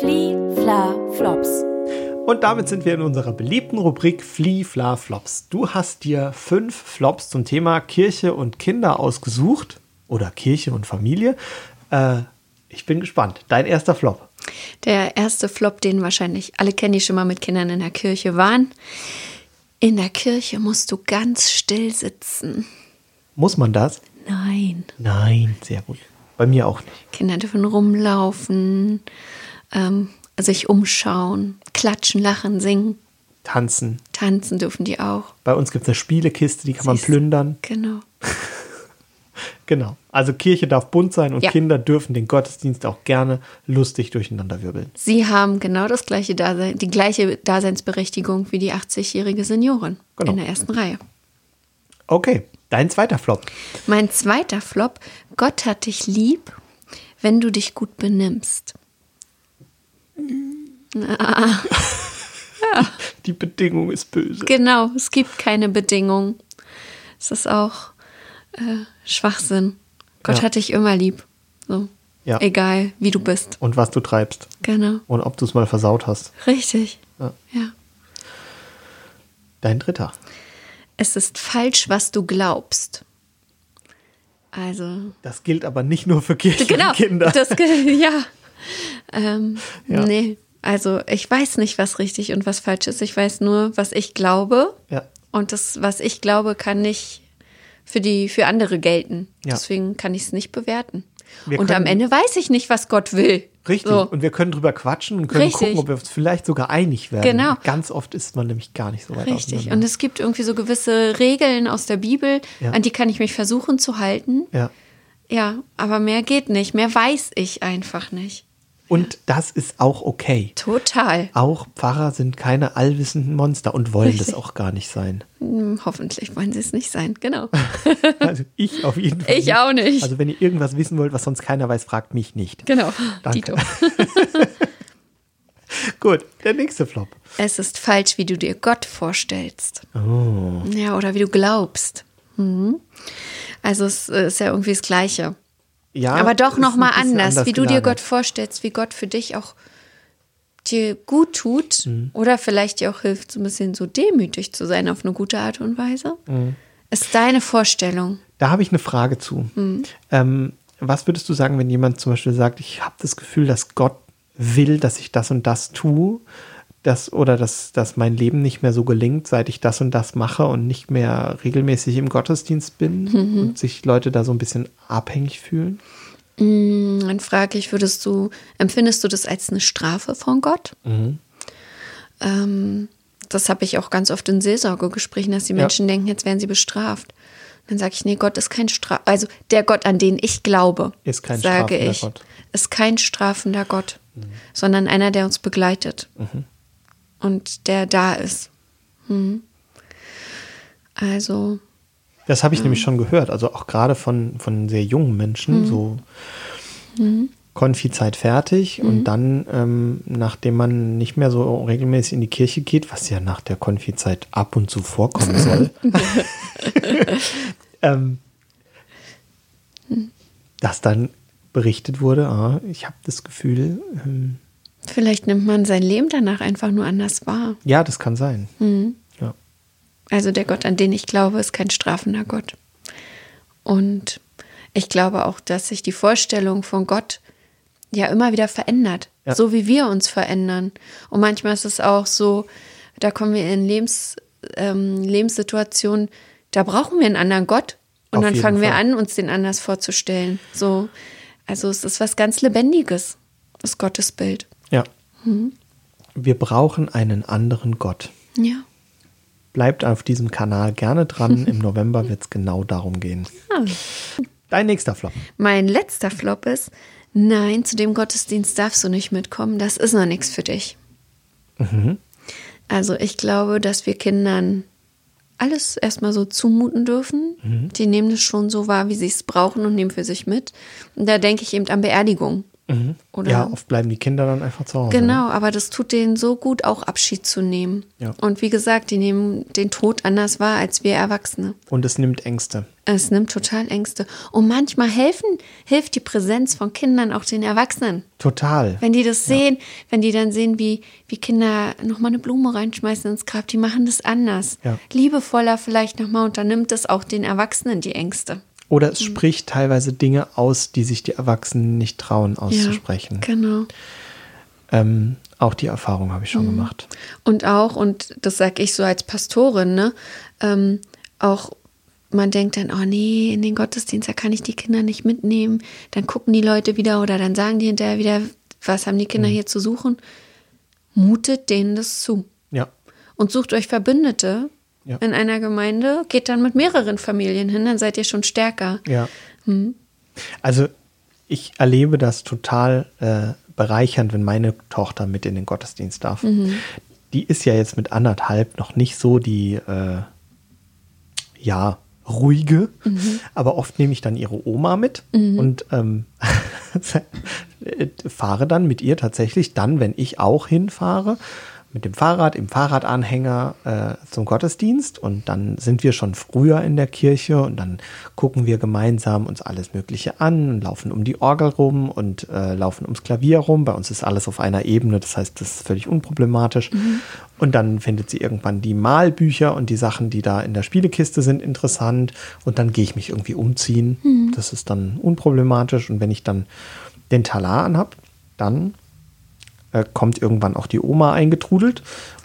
Flie, Fla, Flops. Und damit sind wir in unserer beliebten Rubrik Flee, Fla, Flops. Du hast dir fünf Flops zum Thema Kirche und Kinder ausgesucht. Oder Kirche und Familie. Äh, ich bin gespannt. Dein erster Flop. Der erste Flop, den wahrscheinlich alle kennen, die schon mal mit Kindern in der Kirche waren. In der Kirche musst du ganz still sitzen. Muss man das? Nein. Nein, sehr gut. Bei mir auch nicht. Kinder dürfen rumlaufen, ähm, sich umschauen, klatschen, lachen, singen, Tanzen. tanzen dürfen die auch. Bei uns gibt es eine Spielekiste, die kann man Siehst du? plündern. Genau. *laughs* Genau. Also Kirche darf bunt sein und Ja. Kinder dürfen den Gottesdienst auch gerne lustig durcheinander wirbeln. Sie haben genau das gleiche Dasein, die gleiche Daseinsberechtigung wie die 80-jährige Seniorin Genau. in der ersten Reihe. Okay, dein zweiter Flop. Mein zweiter Flop, Gott hat dich lieb, wenn du dich gut benimmst. Die Bedingung ist böse. Genau, es gibt keine Bedingung. Es ist auch äh, Schwachsinn. Gott Ja. hat dich immer lieb. So. Ja. Egal, wie du bist. Und was du treibst. Genau. Und ob du es mal versaut hast. Richtig. Ja. Ja. Dein dritter. Es ist falsch, was du glaubst. Also, Das gilt aber nicht nur für Kirche genau. Das, ge- ja. Ähm, Ja. Nee, also ich weiß nicht, was richtig und was falsch ist. Ich weiß nur, was ich glaube. Ja. Und das, was ich glaube, kann nicht für die für andere gelten. Ja. Deswegen kann ich es nicht bewerten. Wir und am Ende weiß ich nicht, was Gott will. Richtig. So. Und wir können drüber quatschen und können Richtig. gucken, ob wir uns vielleicht sogar einig werden. Genau. Ganz oft ist man nämlich gar nicht so weit Richtig. Und es gibt irgendwie so gewisse Regeln aus der Bibel, Ja. an die kann ich mich versuchen zu halten. Ja. Ja, aber mehr geht nicht. Mehr weiß ich einfach nicht. Und das ist auch okay. Total. Auch Pfarrer sind keine allwissenden Monster und wollen das Richtig. auch gar nicht sein. Hm, Hoffentlich wollen sie es nicht sein. Genau. *laughs* Also ich auf jeden Fall. Ich auch nicht. Also wenn ihr irgendwas wissen wollt, was sonst keiner weiß, fragt mich nicht. Genau. Danke. Dito. *laughs* Gut, der nächste Flop. Es ist falsch, wie du dir Gott vorstellst. Oh. Ja, oder wie du glaubst. Mhm. Also es ist ja irgendwie das Gleiche. Ja, Aber doch noch mal bisschen anders, wie du dir. Gott vorstellst, wie Gott für dich auch dir gut tut Mhm. oder vielleicht dir auch hilft, so ein bisschen so demütig zu sein auf eine gute Art und Weise. Mhm. Ist deine Vorstellung. Da habe ich eine Frage zu. Mhm. Ähm, was würdest du sagen, wenn jemand zum Beispiel sagt, ich habe das Gefühl, dass Gott will, dass ich das und das tue, dass, oder dass, dass mein Leben nicht mehr so gelingt, seit ich das und das mache und nicht mehr regelmäßig im Gottesdienst bin Mhm. und sich Leute da so ein bisschen abhängig fühlen? Mm, Dann frage ich, würdest du, empfindest du das als eine Strafe von Gott? Mhm. Ähm, das habe ich auch ganz oft in Seelsorgegesprächen, dass die Ja. Menschen denken, jetzt werden sie bestraft. Dann sage ich, nee, Gott ist kein Straf, also der Gott, an den ich glaube, Ist kein sage strafender ich, Gott. ist kein strafender Gott, sondern einer, der uns begleitet und der da ist. Mhm. Also Das habe ich nämlich schon gehört. Also auch gerade von, von sehr jungen Menschen, so Konfizeit fertig und dann, ähm, nachdem man nicht mehr so regelmäßig in die Kirche geht, was ja nach der Konfizeit ab und zu vorkommen *laughs* soll, *laughs* ähm, dass dann berichtet wurde, ah, ich habe das Gefühl, ähm, Vielleicht nimmt man sein Leben danach einfach nur anders wahr. ja, das kann sein. Ja. Also der Gott, an den ich glaube, ist kein strafender Gott. Und ich glaube auch, dass sich die Vorstellung von Gott ja immer wieder verändert, Ja. so wie wir uns verändern. Und manchmal ist es auch so, da kommen wir in Lebens, ähm, Lebenssituationen, da brauchen wir einen anderen Gott. Und Auf dann fangen wir Fall. an, uns den anders vorzustellen. So, also es ist was ganz Lebendiges, das Gottesbild. Ja. Wir brauchen einen anderen Gott. Ja. Bleibt auf diesem Kanal gerne dran. *laughs* Im November wird es genau darum gehen. Ah. Dein nächster Flop. Mein letzter Flop ist, nein, zu dem Gottesdienst darfst du nicht mitkommen, das ist noch nichts für dich. Also ich glaube, dass wir Kindern alles erstmal so zumuten dürfen. Die nehmen es schon so wahr, wie sie es brauchen und nehmen für sich mit. Und da denke ich eben an Beerdigung. Oder Ja, oft bleiben die Kinder dann einfach zu Hause. ne? Genau, aber das tut denen so gut, auch Abschied zu nehmen. Ja. Und wie gesagt, die nehmen den Tod anders wahr als wir Erwachsene. Und es nimmt Ängste. Es nimmt total Ängste. Und manchmal helfen, hilft die Präsenz von Kindern auch den Erwachsenen. Total. Wenn die das sehen, wenn die dann sehen, wie, wie Kinder nochmal eine Blume reinschmeißen ins Grab, die machen das anders. Ja. Liebevoller vielleicht nochmal und dann nimmt es auch den Erwachsenen die Ängste. Oder es spricht teilweise Dinge aus, die sich die Erwachsenen nicht trauen auszusprechen. Ja, genau. Ähm, auch die Erfahrung habe ich Mhm. schon gemacht. Und auch, und das sage ich so als Pastorin, ne, ähm, auch man denkt dann, oh nee, in den Gottesdienst, da kann ich die Kinder nicht mitnehmen. Dann gucken die Leute wieder oder dann sagen die hinterher wieder, was haben die Mhm. Kinder hier zu suchen? Mutet denen das zu. Ja. Und sucht euch Verbündete Ja. in einer Gemeinde, geht dann mit mehreren Familien hin, dann seid ihr schon stärker. Ja. Hm. Also ich erlebe das total äh, bereichernd, wenn meine Tochter mit in den Gottesdienst darf. Mhm. Die ist ja jetzt mit anderthalb noch nicht so die, äh, ja, ruhige, Mhm. aber oft nehme ich dann ihre Oma mit und ähm, *laughs* fahre dann mit ihr tatsächlich dann, wenn ich auch hinfahre, mit dem Fahrrad, im Fahrradanhänger äh, zum Gottesdienst und dann sind wir schon früher in der Kirche und dann gucken wir gemeinsam uns alles Mögliche an und laufen um die Orgel rum und äh, laufen ums Klavier rum. Bei uns ist alles auf einer Ebene, das heißt, das ist völlig unproblematisch. Und dann findet sie irgendwann die Malbücher und die Sachen, die da in der Spielekiste sind, interessant und dann gehe ich mich irgendwie umziehen. Das ist dann unproblematisch und wenn ich dann den Talar anhab, dann äh, kommt irgendwann auch die Oma eingetrudelt.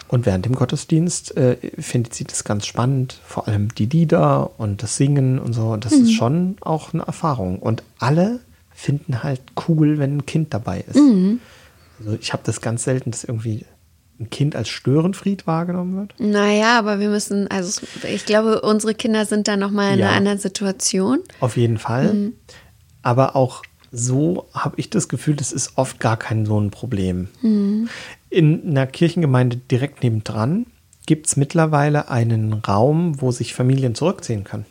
Und während dem Gottesdienst äh, findet sie das ganz spannend, vor allem die Lieder und das Singen und so. Und das ist schon auch eine Erfahrung. Und alle finden halt cool, wenn ein Kind dabei ist. Also ich habe das ganz selten, dass irgendwie ein Kind als Störenfried wahrgenommen wird. Naja, aber wir müssen, also ich glaube, unsere Kinder sind da nochmal in Ja. einer anderen Situation. Auf jeden Fall. Aber auch so habe ich das Gefühl, das ist oft gar kein so ein Problem. In einer Kirchengemeinde direkt nebendran gibt es mittlerweile einen Raum, wo sich Familien zurückziehen können.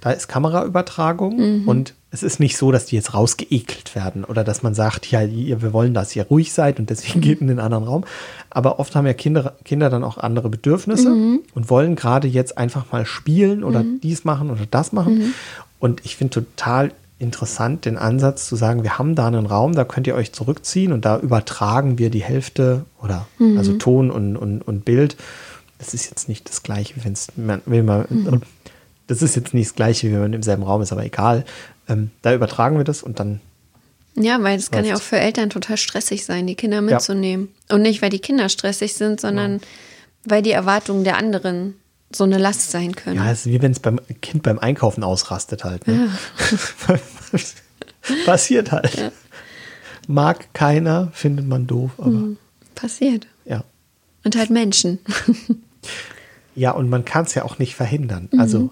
Da ist Kameraübertragung und es ist nicht so, dass die jetzt rausgeekelt werden oder dass man sagt, ja, ihr, wir wollen, dass ihr ruhig seid und deswegen geht in den anderen Raum. Aber oft haben ja Kinder, Kinder dann auch andere Bedürfnisse und wollen gerade jetzt einfach mal spielen oder dies machen oder das machen. Und ich finde total interessant den Ansatz zu sagen, wir haben da einen Raum, da könnt ihr euch zurückziehen und da übertragen wir die Hälfte oder also Ton und, und, und Bild. Das ist jetzt nicht das gleiche, wenn es will man, das ist jetzt nicht das gleiche, wie wenn man im selben Raum ist, aber egal. Ähm, da übertragen wir das und dann Ja, weil es kann ja auch für Eltern total stressig sein, die Kinder mitzunehmen. Und nicht, weil die Kinder stressig sind, sondern weil die Erwartungen der anderen so eine Last sein können. Ja, es ist wie wenn es beim Kind beim Einkaufen ausrastet halt. Ne? *laughs* Passiert halt. Mag keiner, findet man doof, aber Passiert. ja. Und halt Menschen. *laughs* Ja, und man kann es ja auch nicht verhindern. Also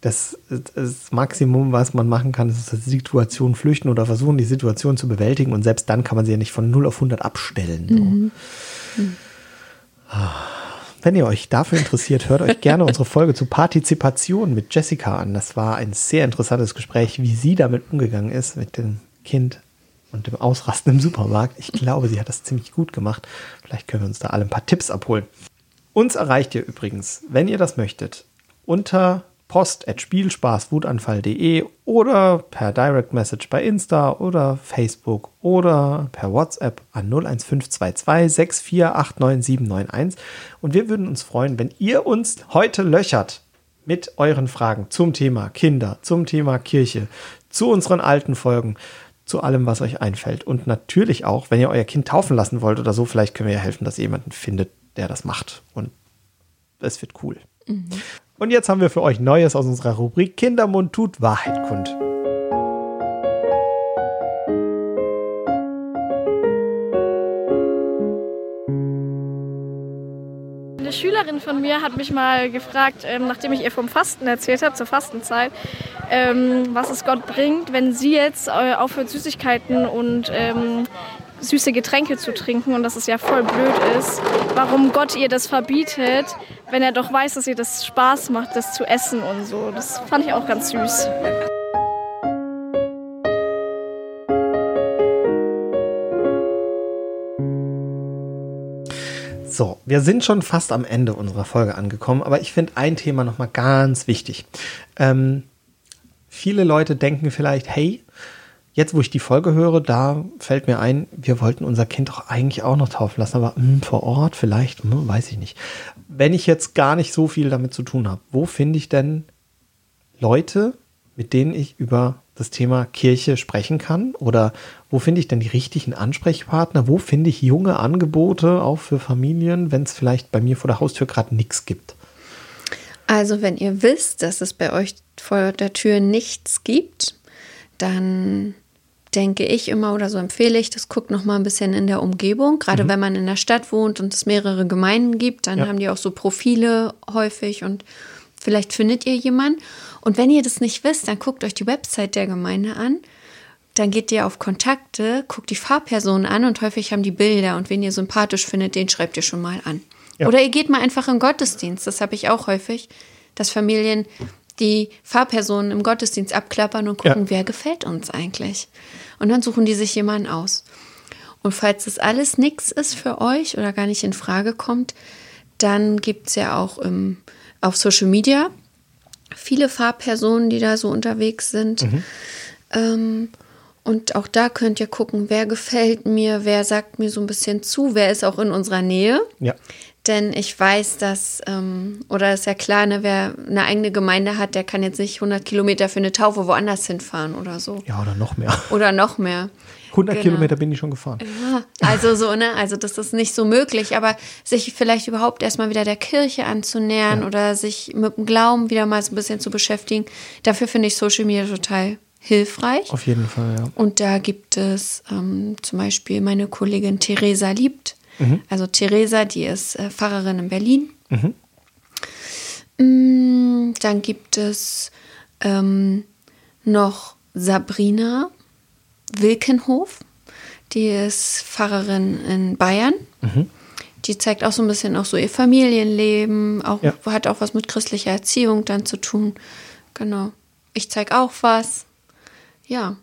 das, das Maximum, was man machen kann, ist aus der Situation flüchten oder versuchen, die Situation zu bewältigen. Und selbst dann kann man sie ja nicht von 0 auf 100 abstellen. So. Ah. Wenn ihr euch dafür interessiert, hört euch gerne unsere Folge zu Partizipation mit Jessica an. Das war ein sehr interessantes Gespräch, wie sie damit umgegangen ist, mit dem Kind und dem Ausrasten im Supermarkt. Ich glaube, sie hat das ziemlich gut gemacht. Vielleicht können wir uns da alle ein paar Tipps abholen. Uns erreicht ihr übrigens, wenn ihr das möchtet, unter post.spielspaßwutanfall.de oder per Direct Message bei Insta oder Facebook oder per WhatsApp an 01522 6489791. Und wir würden uns freuen, wenn ihr uns heute löchert mit euren Fragen zum Thema Kinder, zum Thema Kirche, zu unseren alten Folgen, zu allem, was euch einfällt. Und natürlich auch, wenn ihr euer Kind taufen lassen wollt oder so, vielleicht können wir ja helfen, dass ihr jemanden findet, der das macht. Und es wird cool. Mhm. Und jetzt haben wir für euch Neues aus unserer Rubrik Kindermund tut Wahrheit kund. Eine Schülerin von mir hat mich mal gefragt, ähm, nachdem ich ihr vom Fasten erzählt habe, zur Fastenzeit, ähm, was es Gott bringt, wenn sie jetzt äh, aufhört, Süßigkeiten und ähm, süße Getränke zu trinken und dass es ja voll blöd ist, warum Gott ihr das verbietet, wenn er doch weiß, dass ihr das Spaß macht, das zu essen und so. Das fand ich auch ganz süß. So, wir sind schon fast am Ende unserer Folge angekommen, aber ich finde ein Thema nochmal ganz wichtig. Ähm, viele Leute denken vielleicht, hey, jetzt, wo ich die Folge höre, da fällt mir ein, wir wollten unser Kind doch eigentlich auch noch taufen lassen, aber mh, hm, vor Ort vielleicht, mh, hm, weiß ich nicht. Wenn ich jetzt gar nicht so viel damit zu tun habe, wo finde ich denn Leute, mit denen ich über das Thema Kirche sprechen kann? Oder wo finde ich denn die richtigen Ansprechpartner? Wo finde ich junge Angebote auch für Familien, wenn es vielleicht bei mir vor der Haustür gerade nichts gibt? Also wenn ihr wisst, dass es bei euch vor der Tür nichts gibt, dann denke ich immer oder so empfehle ich, das guckt noch mal ein bisschen in der Umgebung. Gerade mhm. wenn man in der Stadt wohnt und es mehrere Gemeinden gibt, dann ja. haben die auch so Profile häufig und vielleicht findet ihr jemanden. Und wenn ihr das nicht wisst, dann guckt euch die Website der Gemeinde an. Dann geht ihr auf Kontakte, guckt die Fahrpersonen an und häufig haben die Bilder. Und wen ihr sympathisch findet, den schreibt ihr schon mal an. Ja. Oder ihr geht mal einfach in Gottesdienst. Das habe ich auch häufig, dass Familien die Fahrpersonen im Gottesdienst abklappern und gucken, ja. wer gefällt uns eigentlich. Und dann suchen die sich jemanden aus. Und falls das alles nichts ist für euch oder gar nicht in Frage kommt, dann gibt es ja auch im, auf Social Media viele Fahrpersonen, die da so unterwegs sind. Mhm. Ähm, und auch da könnt ihr gucken, wer gefällt mir, wer sagt mir so ein bisschen zu, wer ist auch in unserer Nähe. Ja. Denn ich weiß, dass, ähm, oder ist ja klar, ne, wer eine eigene Gemeinde hat, der kann jetzt nicht 100 Kilometer für eine Taufe woanders hinfahren oder so. Ja, oder noch mehr. Oder noch mehr. 100 genau. Kilometer bin ich schon gefahren. Ja, also so, ne, also das ist nicht so möglich, aber sich vielleicht überhaupt erstmal wieder der Kirche anzunähern ja. oder sich mit dem Glauben wieder mal so ein bisschen zu beschäftigen, dafür finde ich Social Media total hilfreich. Auf jeden Fall, ja. Und da gibt es ähm, zum Beispiel meine Kollegin Theresa Liebt, Mhm. Also Theresa, die ist äh, Pfarrerin in Berlin. Mhm. Mm, dann gibt es ähm, noch Sabrina Wilkenhof, die ist Pfarrerin in Bayern. Mhm. Die zeigt auch so ein bisschen auch so ihr Familienleben, auch, ja. hat auch was mit christlicher Erziehung dann zu tun. Genau. Ich zeige auch was. Ja.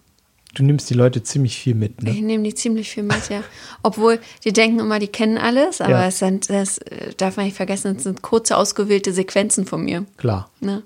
Du nimmst die Leute ziemlich viel mit, ne? Ich nehme die ziemlich viel mit, ja. Obwohl, die denken immer, die kennen alles, aber ja. es sind, das äh, darf man nicht vergessen, es sind kurze, ausgewählte Sequenzen von mir. Klar. Ne?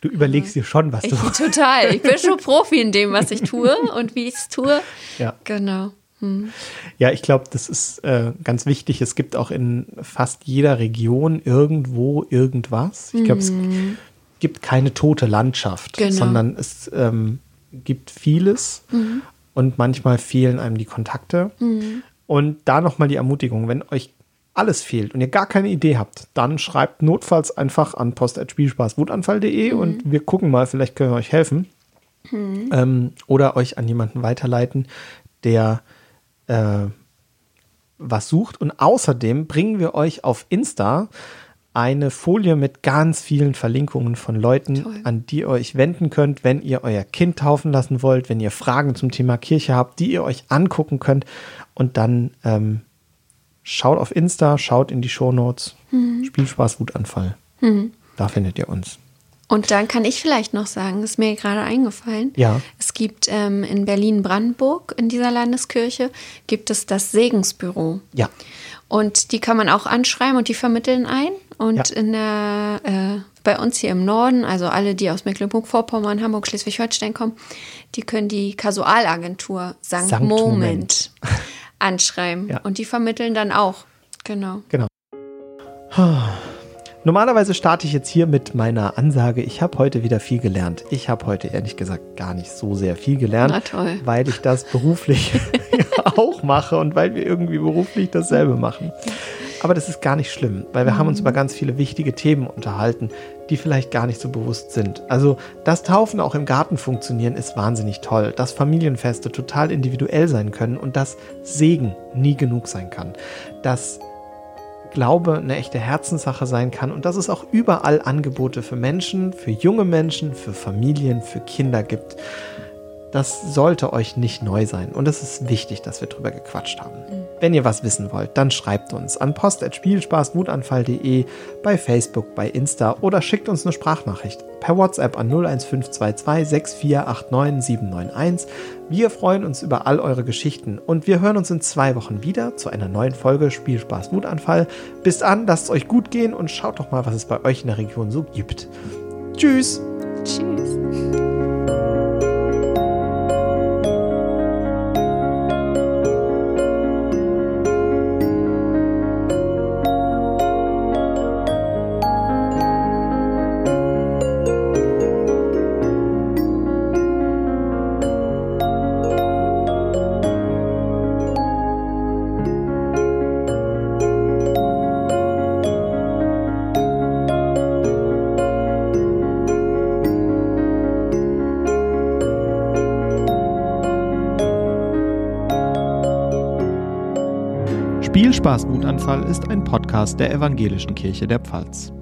Du überlegst dir schon, was ich, du. Total. Ich bin schon *laughs* Profi in dem, was ich tue und wie ich es tue. Ja. Genau. Hm. Ja, ich glaube, das ist äh, ganz wichtig. Es gibt auch in fast jeder Region irgendwo irgendwas. Ich glaube, mhm. es gibt keine tote Landschaft, genau. sondern es ähm, gibt vieles mhm. und manchmal fehlen einem die Kontakte. Mhm. Und da nochmal die Ermutigung, wenn euch alles fehlt und ihr gar keine Idee habt, dann schreibt notfalls einfach an post.spielspaßwutanfall.de mhm. und wir gucken mal, vielleicht können wir euch helfen. Mhm. Ähm, oder euch an jemanden weiterleiten, der äh, was sucht. Und außerdem bringen wir euch auf Insta eine Folie mit ganz vielen Verlinkungen von Leuten, Toll. an die ihr euch wenden könnt, wenn ihr euer Kind taufen lassen wollt, wenn ihr Fragen zum Thema Kirche habt, die ihr euch angucken könnt und dann ähm, schaut auf Insta, schaut in die Shownotes. Mhm. Spielspaß, Wutanfall. Da findet ihr uns. Und dann kann ich vielleicht noch sagen, ist mir gerade eingefallen. Ja. Es gibt ähm, in Berlin-Brandenburg, in dieser Landeskirche, gibt es das Segensbüro. Ja. Und die kann man auch anschreiben und die vermitteln ein. Und Ja. in der, äh, bei uns hier im Norden, also alle, die aus Mecklenburg-Vorpommern, Hamburg, Schleswig-Holstein kommen, die können die Kasualagentur Sankt, Sankt Moment, Moment. *laughs* anschreiben. Ja. Und die vermitteln dann auch. Genau. Genau. *sighs* Normalerweise starte ich jetzt hier mit meiner Ansage, ich habe heute wieder viel gelernt. Ich habe heute ehrlich gesagt gar nicht so sehr viel gelernt, weil ich das beruflich *laughs* auch mache und weil wir irgendwie beruflich dasselbe machen. Aber das ist gar nicht schlimm, weil wir haben uns über ganz viele wichtige Themen unterhalten, die vielleicht gar nicht so bewusst sind. Also, dass Taufen auch im Garten funktionieren, ist wahnsinnig toll. Dass Familienfeste total individuell sein können und dass Segen nie genug sein kann. Dass Glaube eine echte Herzenssache sein kann und dass es auch überall Angebote für Menschen, für junge Menschen, für Familien, für Kinder gibt. Das sollte euch nicht neu sein und es ist wichtig, dass wir drüber gequatscht haben. Wenn ihr was wissen wollt, dann schreibt uns an post.spielspaßwutanfall.de, bei Facebook, bei Insta oder schickt uns eine Sprachnachricht per WhatsApp an 01522 6489 791. Wir freuen uns über all eure Geschichten und wir hören uns in zwei Wochen wieder zu einer neuen Folge Spielspaß Wutanfall. Bis an, lasst es euch gut gehen und schaut doch mal, was es bei euch in der Region so gibt. Tschüss! Tschüss. Wutanfall ist ein Podcast der Evangelischen Kirche der Pfalz.